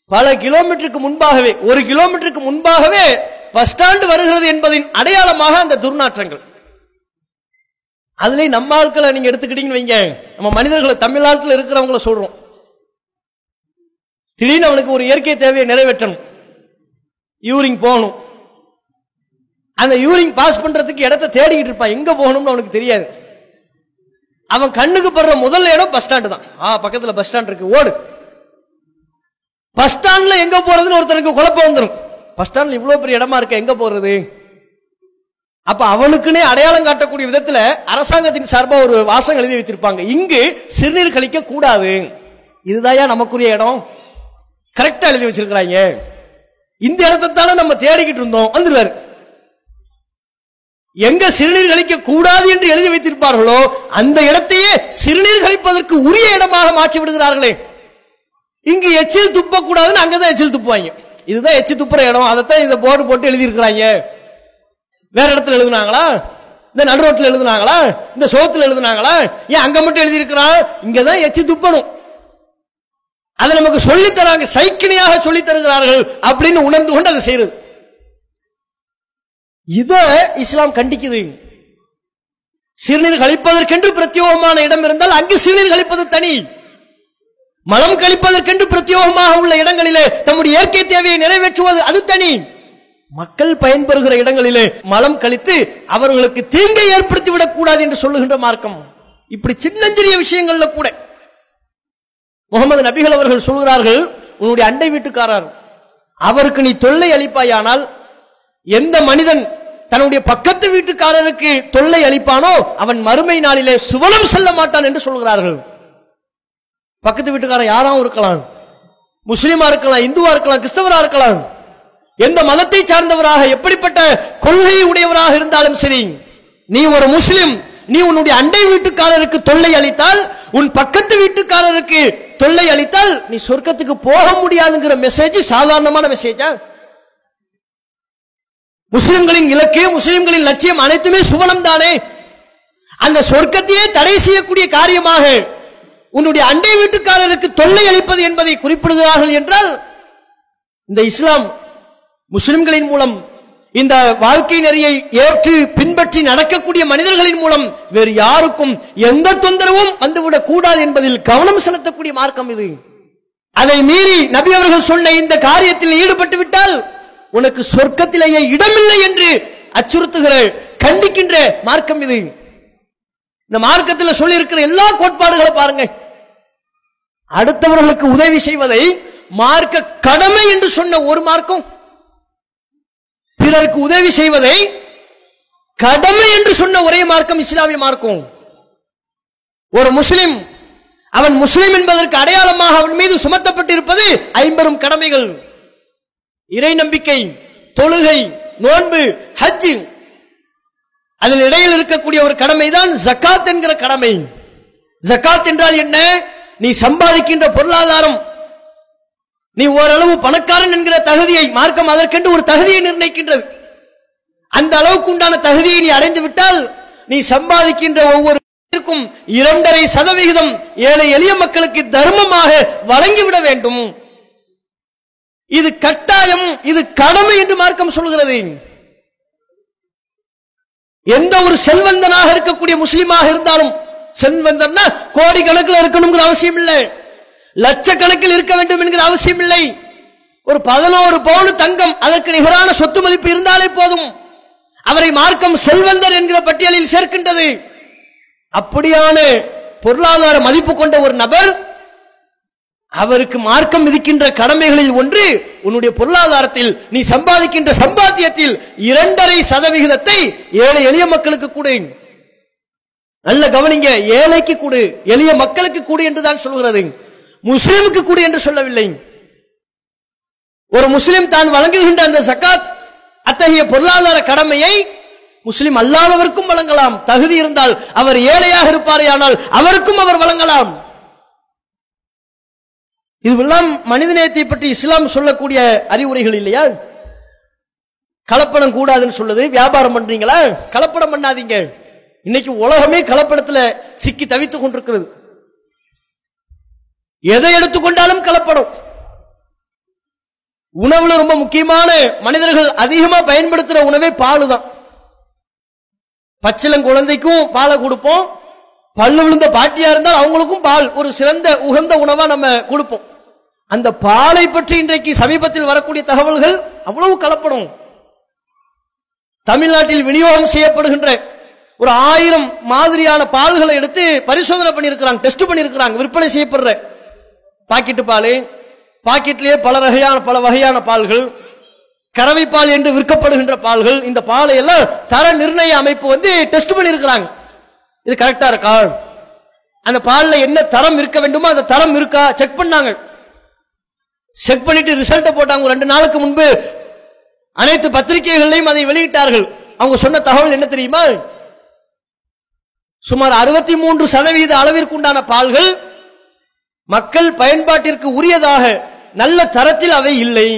பல கிலோமீட்டருக்கு முன்பாகவே ஒரு கிலோமீட்டருக்கு முன்பாகவே பஸ் ஸ்டாண்டு வருகிறது என்பதின் அடையாளமாக அந்த துர்நாற்றங்கள். அதுலேயும் நம்ம ஆட்களை நீங்க எடுத்துக்கிட்டீங்கன்னு வைங்க. நம்ம மனிதர்களை தமிழ்நாட்டில் இருக்கிறவங்கள சொல்றோம். திடீர்னு அவனுக்கு ஒரு இயற்கை தேவையை நிறைவேற்றணும். யூரிங் போகணும். அந்த யூரிங் பாஸ் பண்றதுக்கு இடத்த தேடிக்கிட்டு இருப்பான். எங்க போகணும்னு அவனுக்கு தெரியாது. அவன் கண்ணுக்கு படுற முதல் இடம் பஸ் ஸ்டாண்டு தான். ஆ பக்கத்தில் பஸ் ஸ்டாண்ட் இருக்கு. ஓடு. பஸ் ஸ்டாண்ட்ல எங்க போறதுன்னு ஒருத்தனுக்கு குழப்பம் வந்துடும் பஸ் ஸ்டாண்ட்ல இவ்வளவு பெரிய இடமா இருக்க எங்க போறது? அப்ப அவனுக்குனே அடையாளம் காட்டக்கூடிய விதத்துல அரசாங்கத்தின் சார்பாக ஒரு வாசகம் எழுதி வைத்திருப்பாங்க இங்கு சிறுநீர் கழிக்க கூடாது. இதுதாயா நமக்குரிய இடம். கரெக்டா எழுதி வச்சிருக்கிறாங்க இந்த இடத்தை தானே நம்ம தேடிக்கிட்டு இருந்தோம். வந்துருவாரு. எங்க சிறுநீர் கழிக்க கூடாது என்று எழுதி வைத்திருப்பார்களோ அந்த இடத்தையே சிறுநீர் கழிப்பதற்கு உரிய இடமாக மாற்றி விடுகிறார்களே. இங்கு எச்சில் துப்ப கூடாதுன்னு அங்கதான் எச்சில் துப்புவாங்க. இதுதான் எச்சில் துப்புற இடம். அதைத்தான் இதை போர்டு போட்டு எழுதியிருக்கிறாங்க. வேற இடத்துல எழுதுனாங்களா? இந்த நடு ரோட்டில் எழுதுனாங்களா? இந்த சோத்துல எழுதுனாங்களா? ஏன் அங்க மட்டும் எழுதியிருக்கிறான் இங்கதான் எச்சி துப்பணும். அதை நமக்கு சொல்லித்தராங்க. தராங்க சொல்லி தருகிறார்கள் அப்படின்னு உணர்ந்து கொண்டு அதை செய்யறது. இத இஸ்லாம் கண்டிக்குது. சிறுநீர் கழிப்பதற்கென்று பிரத்யோகமான இடம் இருந்தால் அங்கு சிறுநீர் கழிப்பது தனி. மலம் கழிப்பதற்கென்று பிரத்யோகமாக உள்ள இடங்களிலே தம்முடைய இயற்கை தேவையை நிறைவேற்றுவது அது தனி. மக்கள் பயன்பெறுகிற இடங்களிலே மலம் கழித்து அவர்களுக்கு தீங்கை ஏற்படுத்தி விடக் கூடாது என்று சொல்லுகின்ற மார்க்கம். இப்படி சின்னஞ்சிறிய விஷயங்கள்ல கூட. முகமது நபிகள் அவர்கள் சொல்கிறார்கள் உன்னுடைய அண்டை வீட்டுக்காரர் அவருக்கு நீ தொல்லை அளிப்பாயானால் எந்த மனிதன் தன்னுடைய பக்கத்து வீட்டுக்காரருக்கு தொல்லை அளிப்பானோ அவன் மறுமை நாளிலே சுவனம் செல்ல மாட்டான் என்று சொல்கிறார்கள். பக்கத்து வீட்டுக்காரன் யாராவும் இருக்கலாம். முஸ்லீமா இருக்கலாம் இந்துவா இருக்கலாம் கிறிஸ்தவரா இருக்கலாம். எந்த மதத்தை சார்ந்தவராக எப்படிப்பட்ட கொள்கையை உடையவராக இருந்தாலும் சரி நீ ஒரு முஸ்லிம் நீ உன்னுடைய அண்டை வீட்டுக்காரருக்கு தொல்லை அளித்தால் உன் பக்கத்து வீட்டுக்காரருக்கு தொல்லை அளித்தால் நீ சொர்க்கத்துக்கு போக முடியாதுங்கிற மெசேஜ் சாதாரணமான மெசேஜா முஸ்லிம்களின் இலக்கு முஸ்லிம்களின் லட்சியம் அனைத்துமே சுவனம் தானே அந்த சொர்க்கத்தையே தடை செய்யக்கூடிய காரியமாக உன்னுடைய அண்டை வீட்டுக்காரருக்கு தொல்லை அளிப்பது என்பதை குறிப்பிடுகிறார்கள் என்றால் இந்த இஸ்லாம் முஸ்லிம்களின் மூலம் இந்த வாழ்க்கை நெறியை ஏற்று பின்பற்றி நடக்கக்கூடிய மனிதர்களின் மூலம் வேறு யாருக்கும் எந்த தொந்தரவும் வந்துவிடக் கூடாது என்பதில் கவனம் செலுத்தக்கூடிய மார்க்கம் இது. அதை மீறி நபி அவர்கள் சொன்ன இந்த காரியத்தில் ஈடுபட்டு விட்டால் உனக்கு சொர்க்கத்திலேயே இடமில்லை என்று அச்சுறுத்துகிற கண்டிக்கின்ற மார்க்கம் இது. இந்த மார்க்கத்தில் சொல்லியிருக்கிற எல்லா கோட்பாடுகளை பாருங்க அடுத்தவர்களுக்கு உதவி செய்வதை மார்க்க கடமை என்று சொன்ன ஒரு மார்க்கம். பிறருக்கு உதவி செய்வதை கடமை என்று சொன்ன ஒரே மார்க்கம் இஸ்லாமிய மார்க்கம். ஒரு முஸ்லிம் அவன் முஸ்லிம் என்பதற்கு அடையாளமாக அவன் மீது சுமத்தப்பட்டிருப்பது ஐம்பெரும் கடமைகள். இறை நம்பிக்கை தொழுகை நோன்பு ஹஜ் அதில் இடையில் இருக்கக்கூடிய ஒரு கடமைதான் ஜக்காத் என்கிற கடமை. ஜக்காத் என்றால் என்ன? நீ சம்பாதிக்கின்ற பொருளாதாரம். நீ ஓரளவு பணக்காரன் என்கிற தகுதியை மார்க்கம் அதற்கென்று ஒரு தகுதியை நிர்ணயிக்கின்றது. அந்த அளவுக்கு உண்டான தகுதியை நீ அடைந்து விட்டால் நீ சம்பாதிக்கின்ற ஒவ்வொரு இரண்டரை சதவிகிதம் ஏழை எளிய மக்களுக்கு தர்மமாக வழங்கிவிட வேண்டும். இது கட்டாயம் இது கடமை என்று மார்க்கம் சொல்கிறது. எந்த ஒரு செல்வந்தனாக இருக்கக்கூடிய முஸ்லீமாக இருந்தாலும் செல்வந்தன்னா கோடி கணக்கில் இருக்கணுங்கிற அவசியம் இல்லை லட்சக்கணக்கில் இருக்க வேண்டும் என்கிற அவசியம் இல்லை ஒரு பதினோரு பவுன் தங்கம் அதற்கு நிகரான சொத்து மதிப்பு இருந்தாலே போதும். அவரை மார்க்கம் செல்வந்தர் என்கிற பட்டியலில் சேர்க்கின்றது. அப்படியான பொருளாதார மதிப்பு கொண்ட ஒரு நபர் அவருக்கு மார்க்கம் விதிக்கின்ற கடமைகளில் ஒன்று உன்னுடைய பொருளாதாரத்தில் நீ சம்பாதிக்கின்ற சம்பாத்தியத்தில் இரண்டரை சதவிகிதத்தை ஏழை எளிய மக்களுக்கு கொடு. நல்ல கவனிங்க ஏழைக்கு கூடு எளிய மக்களுக்கு கூடு என்று தான் சொல்கிறது. முஸ்லிமுக்கு கூடு என்று சொல்லவில்லை. ஒரு முஸ்லிம் தான் வழங்குகின்ற அந்த சக்காத் அத்தகைய பொருளாதார கடமையை முஸ்லிம் அல்லாதவருக்கும் வழங்கலாம். தகுதி இருந்தால் அவர் ஏழையாக இருப்பாரே ஆனால் அவருக்கும் அவர் வழங்கலாம். இதுவெல்லாம் மனிதநேயத்தை பற்றி இஸ்லாம் சொல்லக்கூடிய அறிவுரைகள் இல்லையா? கலப்படம் கூடாதுன்னு சொல்லுது. வியாபாரம் பண்றீங்களா? கலப்படம் பண்ணாதீங்க. இன்னைக்கு உலகமே கலப்படத்துல சிக்கி தவித்துக் கொண்டிருக்கிறது. எதை எடுத்துக்கொண்டாலும் கலப்படம். உணவுல ரொம்ப முக்கியமான மனிதர்கள் அதிகமா பயன்படுத்துற உணவே பால் தான் பச்சிலம் குழந்தைக்கும் பாலை கொடுப்போம். பல்லு விழுந்த பாட்டியா இருந்தால் அவங்களுக்கும் பால். ஒரு சிறந்த உகந்த உணவா நம்ம கொடுப்போம். அந்த பாலை பற்றி இன்றைக்கு சமீபத்தில் வரக்கூடிய தகவல்கள் அவ்வளவு கலப்படும். தமிழ்நாட்டில் விநியோகம் செய்யப்படுகின்ற ஒரு ஆயிரம் மாதிரியான பால்களை எடுத்து பரிசோதனை பண்ணியிருக்கிறாங்க டெஸ்ட் பண்ணியிருக்கிறாங்க விற்பனை செய்யப்படுற பாக்கெட்டு பால். பாக்கெட்லேயே பல வகையான பல வகையான பால்கள் கறவை பால் என்று விற்கப்படுகின்ற பால்கள் இந்த பாலை எல்லாம் தர நிர்ணய அமைப்பு வந்து டெஸ்ட் பண்ணியிருக்கிறாங்க. இது கரெக்டா இருக்கா? அந்த பாலில் என்ன தரம் இருக்க வேண்டுமோ அந்த தரம் இருக்கா? செக் பண்ணாங்க. செக் பண்ணிட்டு ரிசல்ட்டை போட்டாங்க. ரெண்டு நாளுக்கு முன்பு அனைத்து பத்திரிகைகளையும் அதை வெளியிட்டார்கள். அவங்க சொன்ன தகவல் என்ன தெரியுமா? சுமார் அறுபத்தி மூன்று சதவீத அளவிற்கு உண்டான பால்கள் மக்கள் பயன்பாட்டிற்கு உரியதாக நல்ல தரத்தில் அவை இல்லை.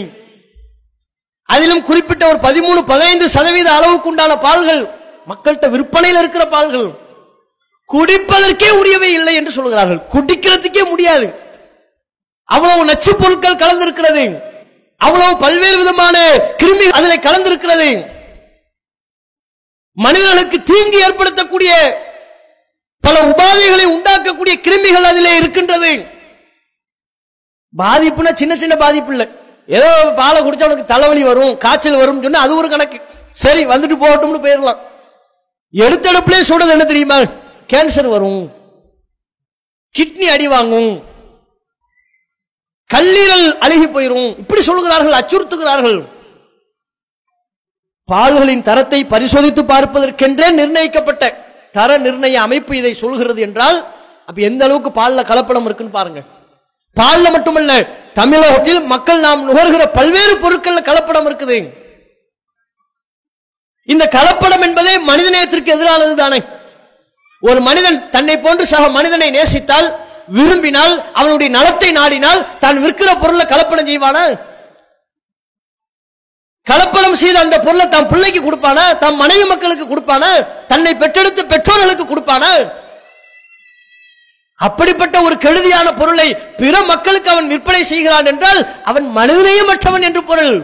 அதிலும் குறிப்பிட்ட ஒரு பதிமூணு பதினைந்து சதவீத அளவுக்கு உண்டான பால்கள் மக்கள்கிட்ட விற்பனையில் இருக்கிற பால்கள் குடிப்பதற்கே உரியவை இல்லை என்று சொல்கிறார்கள். குடிக்கிறதுக்கே முடியாது. அவ்வளவு நச்சு பொருட்கள் கலந்திருக்கிறது. அவ்வளவு பல்வேறு விதமான கிருமி அதில் கலந்திருக்கிறது. மனிதர்களுக்கு தீங்கு ஏற்படுத்தக்கூடிய பல உபாதைகளை உண்டாக்கக்கூடிய கிருமிகள் அதிலே இருக்கின்றது. பாதிப்புனா சின்ன சின்ன பாதிப்பு இல்லை. ஏதோ பாலை குடிச்சா உனக்கு தலைவலி வரும் காய்ச்சல் வரும் சொன்னா அது ஒரு கணக்கு. சரி வந்துட்டு போகட்டும்னு போயிடலாம். எடுத்தடுப்புலேயே சொல்றது என்ன தெரியுமா? கேன்சர் வரும். கிட்னி அடி வாங்கும். கல்லீரல் அழுகி போயிரும். இப்படி சொல்லுகிறார்கள் அச்சுறுத்துகிறார்கள். பால்களின் தரத்தை பரிசோதித்து பார்ப்பதற்கென்றே நிர்ணயிக்கப்பட்ட தர நிர்ணய அமைப்பு இதை சொல்கிறது என்றால் அப்ப எந்த அளவுக்கு பால்ல கலப்படம் இருக்குன்னு பாருங்க. பால்ல மட்டுமல்ல தமிழகத்தில் மக்கள் நாம் நுகர்கிற பல்வேறு பொருட்கள்ல கலப்படம் இருக்குது. இந்த கலப்படம் என்பதே மனிதநேயத்திற்கு எதிரானது தானே ஒரு மனிதன் தன்னை போன்று சக மனிதனை நேசித்தால் விரும்பினால் அவனுடைய நலத்தை நாடினால் தான் விற்கிற பொருளை கலப்படம் செய்வானா? கலப்படம் செய்த அந்த பொருளை தன் பிள்ளைக்கு கொடுப்பானா? தன் மனைவி மக்களுக்கு கொடுப்பானா? தன்னை பெற்றெடுத்த பெற்றோர்களுக்கு கொடுப்பானா? அப்படிப்பட்ட ஒரு கெடுதியான பொருளை பிற மக்களுக்கு அவன் விற்பனை செய்கிறான் என்றால் அவன் மனிதநேயமற்றவன் என்று பொருள்.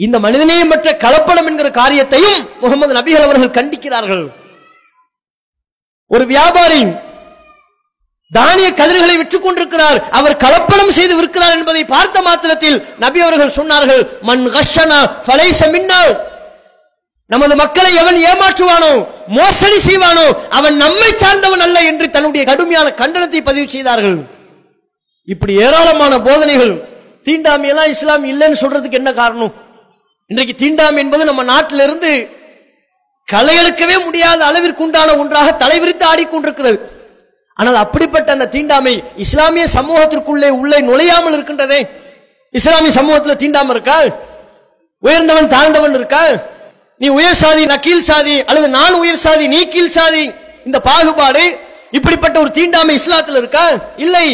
இந்த மனிதநேயமற்ற கலப்படம் என்கிற காரியத்தையும் முகமது நபிகள் அவர்கள் கண்டிக்கிறார்கள். ஒரு வியாபாரி தானிய கதிர்களை விற்றுக் கொண்டிருக்கிறார். அவர் கலப்படம் செய்து விற்கிறார் என்பதை பார்த்த மாத்திரத்தில் நபி அவர்கள் சொன்னார்கள் மண் கஷனா நமது மக்களை எவன் ஏமாற்றுவானோ மோசடி செய்வானோ அவன் நம்மை சார்ந்தவன் அல்ல என்று தன்னுடைய கடுமையான கண்டனத்தை பதிவு செய்தார்கள். இப்படி ஏராளமான போதனைகள் தீண்டாமை எல்லாம் இஸ்லாம் இல்லைன்னு சொல்றதுக்கு என்ன காரணம்? இன்றைக்கு தீண்டாமை என்பது நம்ம நாட்டிலிருந்து களையெடுக்கவே முடியாத அளவிற்கு உண்டான ஒன்றாக தலைவிரித்து ஆடிக்கொண்டிருக்கிறது. ஆனால் அப்படிப்பட்ட அந்த தீண்டாமை இஸ்லாமிய சமூகத்திற்குள்ளே உள்ளே நுழையாமல் இருக்கின்றதே. இஸ்லாமிய சமூகத்தில் தீண்டாமல் இருக்காள் உயர்ந்தவன் தாழ்ந்தவன் இருக்காள் நீ உயர் சாதி நான் கீழ் சாதி அல்லது நான் உயர் சாதி நீ கீழ் சாதி இந்த பாகுபாடு இப்படிப்பட்ட ஒரு தீண்டாமை இஸ்லாத்தில் இருக்கா? இல்லை.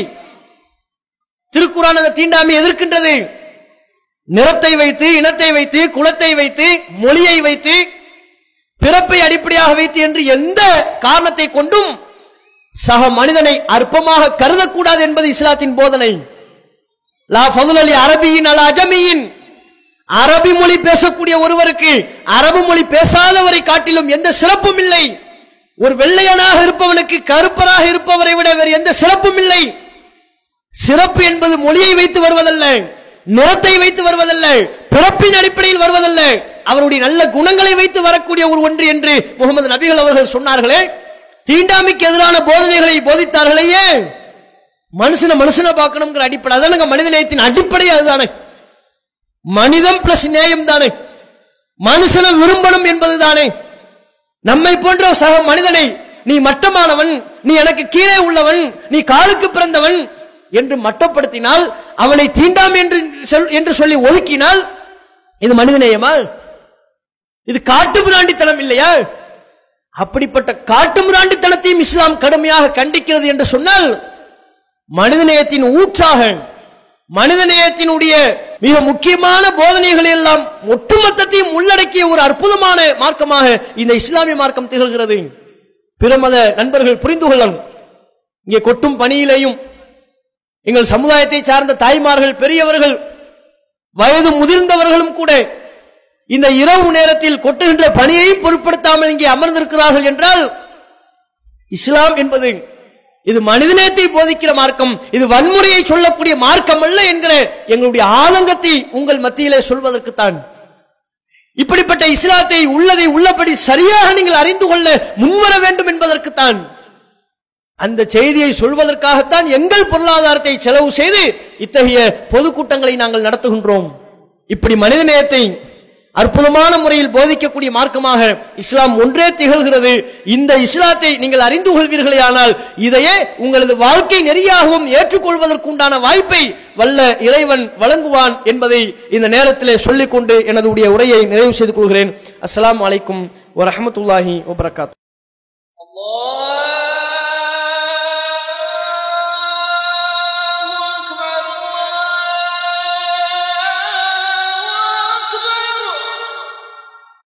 திருக்குறான் அந்த தீண்டாமை எதிர்க்கின்றது. நிறத்தை வைத்து இனத்தை வைத்து குலத்தை வைத்து மொழியை வைத்து பிறப்பை அடிப்படையாக வைத்து என்று எந்த காரணத்தை கொண்டும் சக மனிதனை அற்பமாக கருதக்கூடாது என்பது இஸ்லாத்தின் போதனை. லா ஃபதுல் அலி அரபியின் அல அஜமியின். அரபி மொழி பேசக்கூடிய ஒருவருக்கு அரபு மொழி பேசாதவரை காட்டிலும் எந்த சிறப்பும் இல்லை. ஒரு வெள்ளையனாக இருப்பவனுக்கு கருப்பராக இருப்பவரை விட வேறு எந்த சிறப்பும் இல்லை. சிறப்பு என்பது மொழியை வைத்து வருவதல்ல நிறத்தை வைத்து வருவதல்ல பிறப்பின் அடிப்படையில் வருவதல்ல. அவருடைய நல்ல குணங்களை வைத்து வரக்கூடிய ஒரு ஒன்று என்று முகமது நபிகள் அவர்கள் சொன்னார்களே. தீண்டாமைக்கு எதிரான போதனைகளை போதித்தார்களே மனுஷனை மனுஷனை பார்க்கணுங்கிற அடிப்படை. அதானுங்க மனித நேயத்தின் அடிப்படை அதுதானே. மனிதம் பிளஸ் நேயம் தானே. மனுஷனை விரும்பணும் என்பதுதானே நம்மை போன்ற சக மனிதனை நீ மட்டமானவன் நீ எனக்கு கீழே உள்ளவன் நீ காலுக்கு பிறந்தவன் என்று மட்டப்படுத்தினால் அவனை தீண்டாம் என்று சொல்- என்று சொல்லி ஒதுக்கினால் இது மனிதநேயமா? இது காட்டு பிராண்டித்தனம் இல்லையா? அப்படிப்பட்ட காட்டு மிராண்டித்தனத்தையும் இஸ்லாம் கடுமையாக கண்டிக்கிறது என்று சொன்னால் மனிதநேயத்தின் ஊற்றாக மனிதநேயத்தினுடைய மிக முக்கியமான போதனைகள் எல்லாம் ஒட்டுமொத்தத்தையும் உள்ளடக்கிய ஒரு அற்புதமான மார்க்கமாக இந்த இஸ்லாமிய மார்க்கம் திகழ்கிறது. பிற மத நண்பர்கள் புரிந்து கொள்ளணும் இங்கே கொட்டும் பணியிலேயும் எங்கள் சமுதாயத்தை சார்ந்த தாய்மார்கள் பெரியவர்கள் வயது முதிர்ந்தவர்களும் கூட இந்த இரவு நேரத்தில் கொட்டுகின்ற பணியையும் பொருட்படுத்தாமல் இங்கே அமர்ந்திருக்கிறார்கள் என்றால் இஸ்லாம் என்பது இது மனிதநேயத்தை போதிக்கிற மார்க்கம் இது வன்முறையை சொல்லக்கூடிய மார்க்கம் அல்ல என்கிற எங்களுடைய ஆதங்கத்தை உங்கள் மத்தியிலே சொல்வதற்குத்தான். இப்படிப்பட்ட இஸ்லாத்தை உள்ளதை உள்ளபடி சரியாக நீங்கள் அறிந்து கொள்ள முன்வர வேண்டும் என்பதற்குத்தான். அந்த செய்தியை சொல்வதற்காகத்தான் எங்கள் பொருளாதாரத்தை செலவு செய்து இத்தகைய பொதுக்கூட்டங்களை நாங்கள் நடத்துகின்றோம். இப்படி மனிதநேயத்தை அற்புதமான முறையில் போதிக்கக்கூடிய மார்க்கமாக இஸ்லாம் ஒன்றே திகழ்கிறது. இந்த இஸ்லாத்தை நீங்கள் அறிந்து கொள்வீர்களே இதையே உங்களது வாழ்க்கை நெறியாகவும் ஏற்றுக்கொள்வதற்குண்டான வாய்ப்பை வல்ல இறைவன் வழங்குவான் என்பதை இந்த நேரத்திலே சொல்லிக்கொண்டு எனது உடைய உரையை நிறைவு செய்து கொள்கிறேன். அஸ்லாம் வலைக்கும் வரமத்துல்லாஹி வபரகாத்.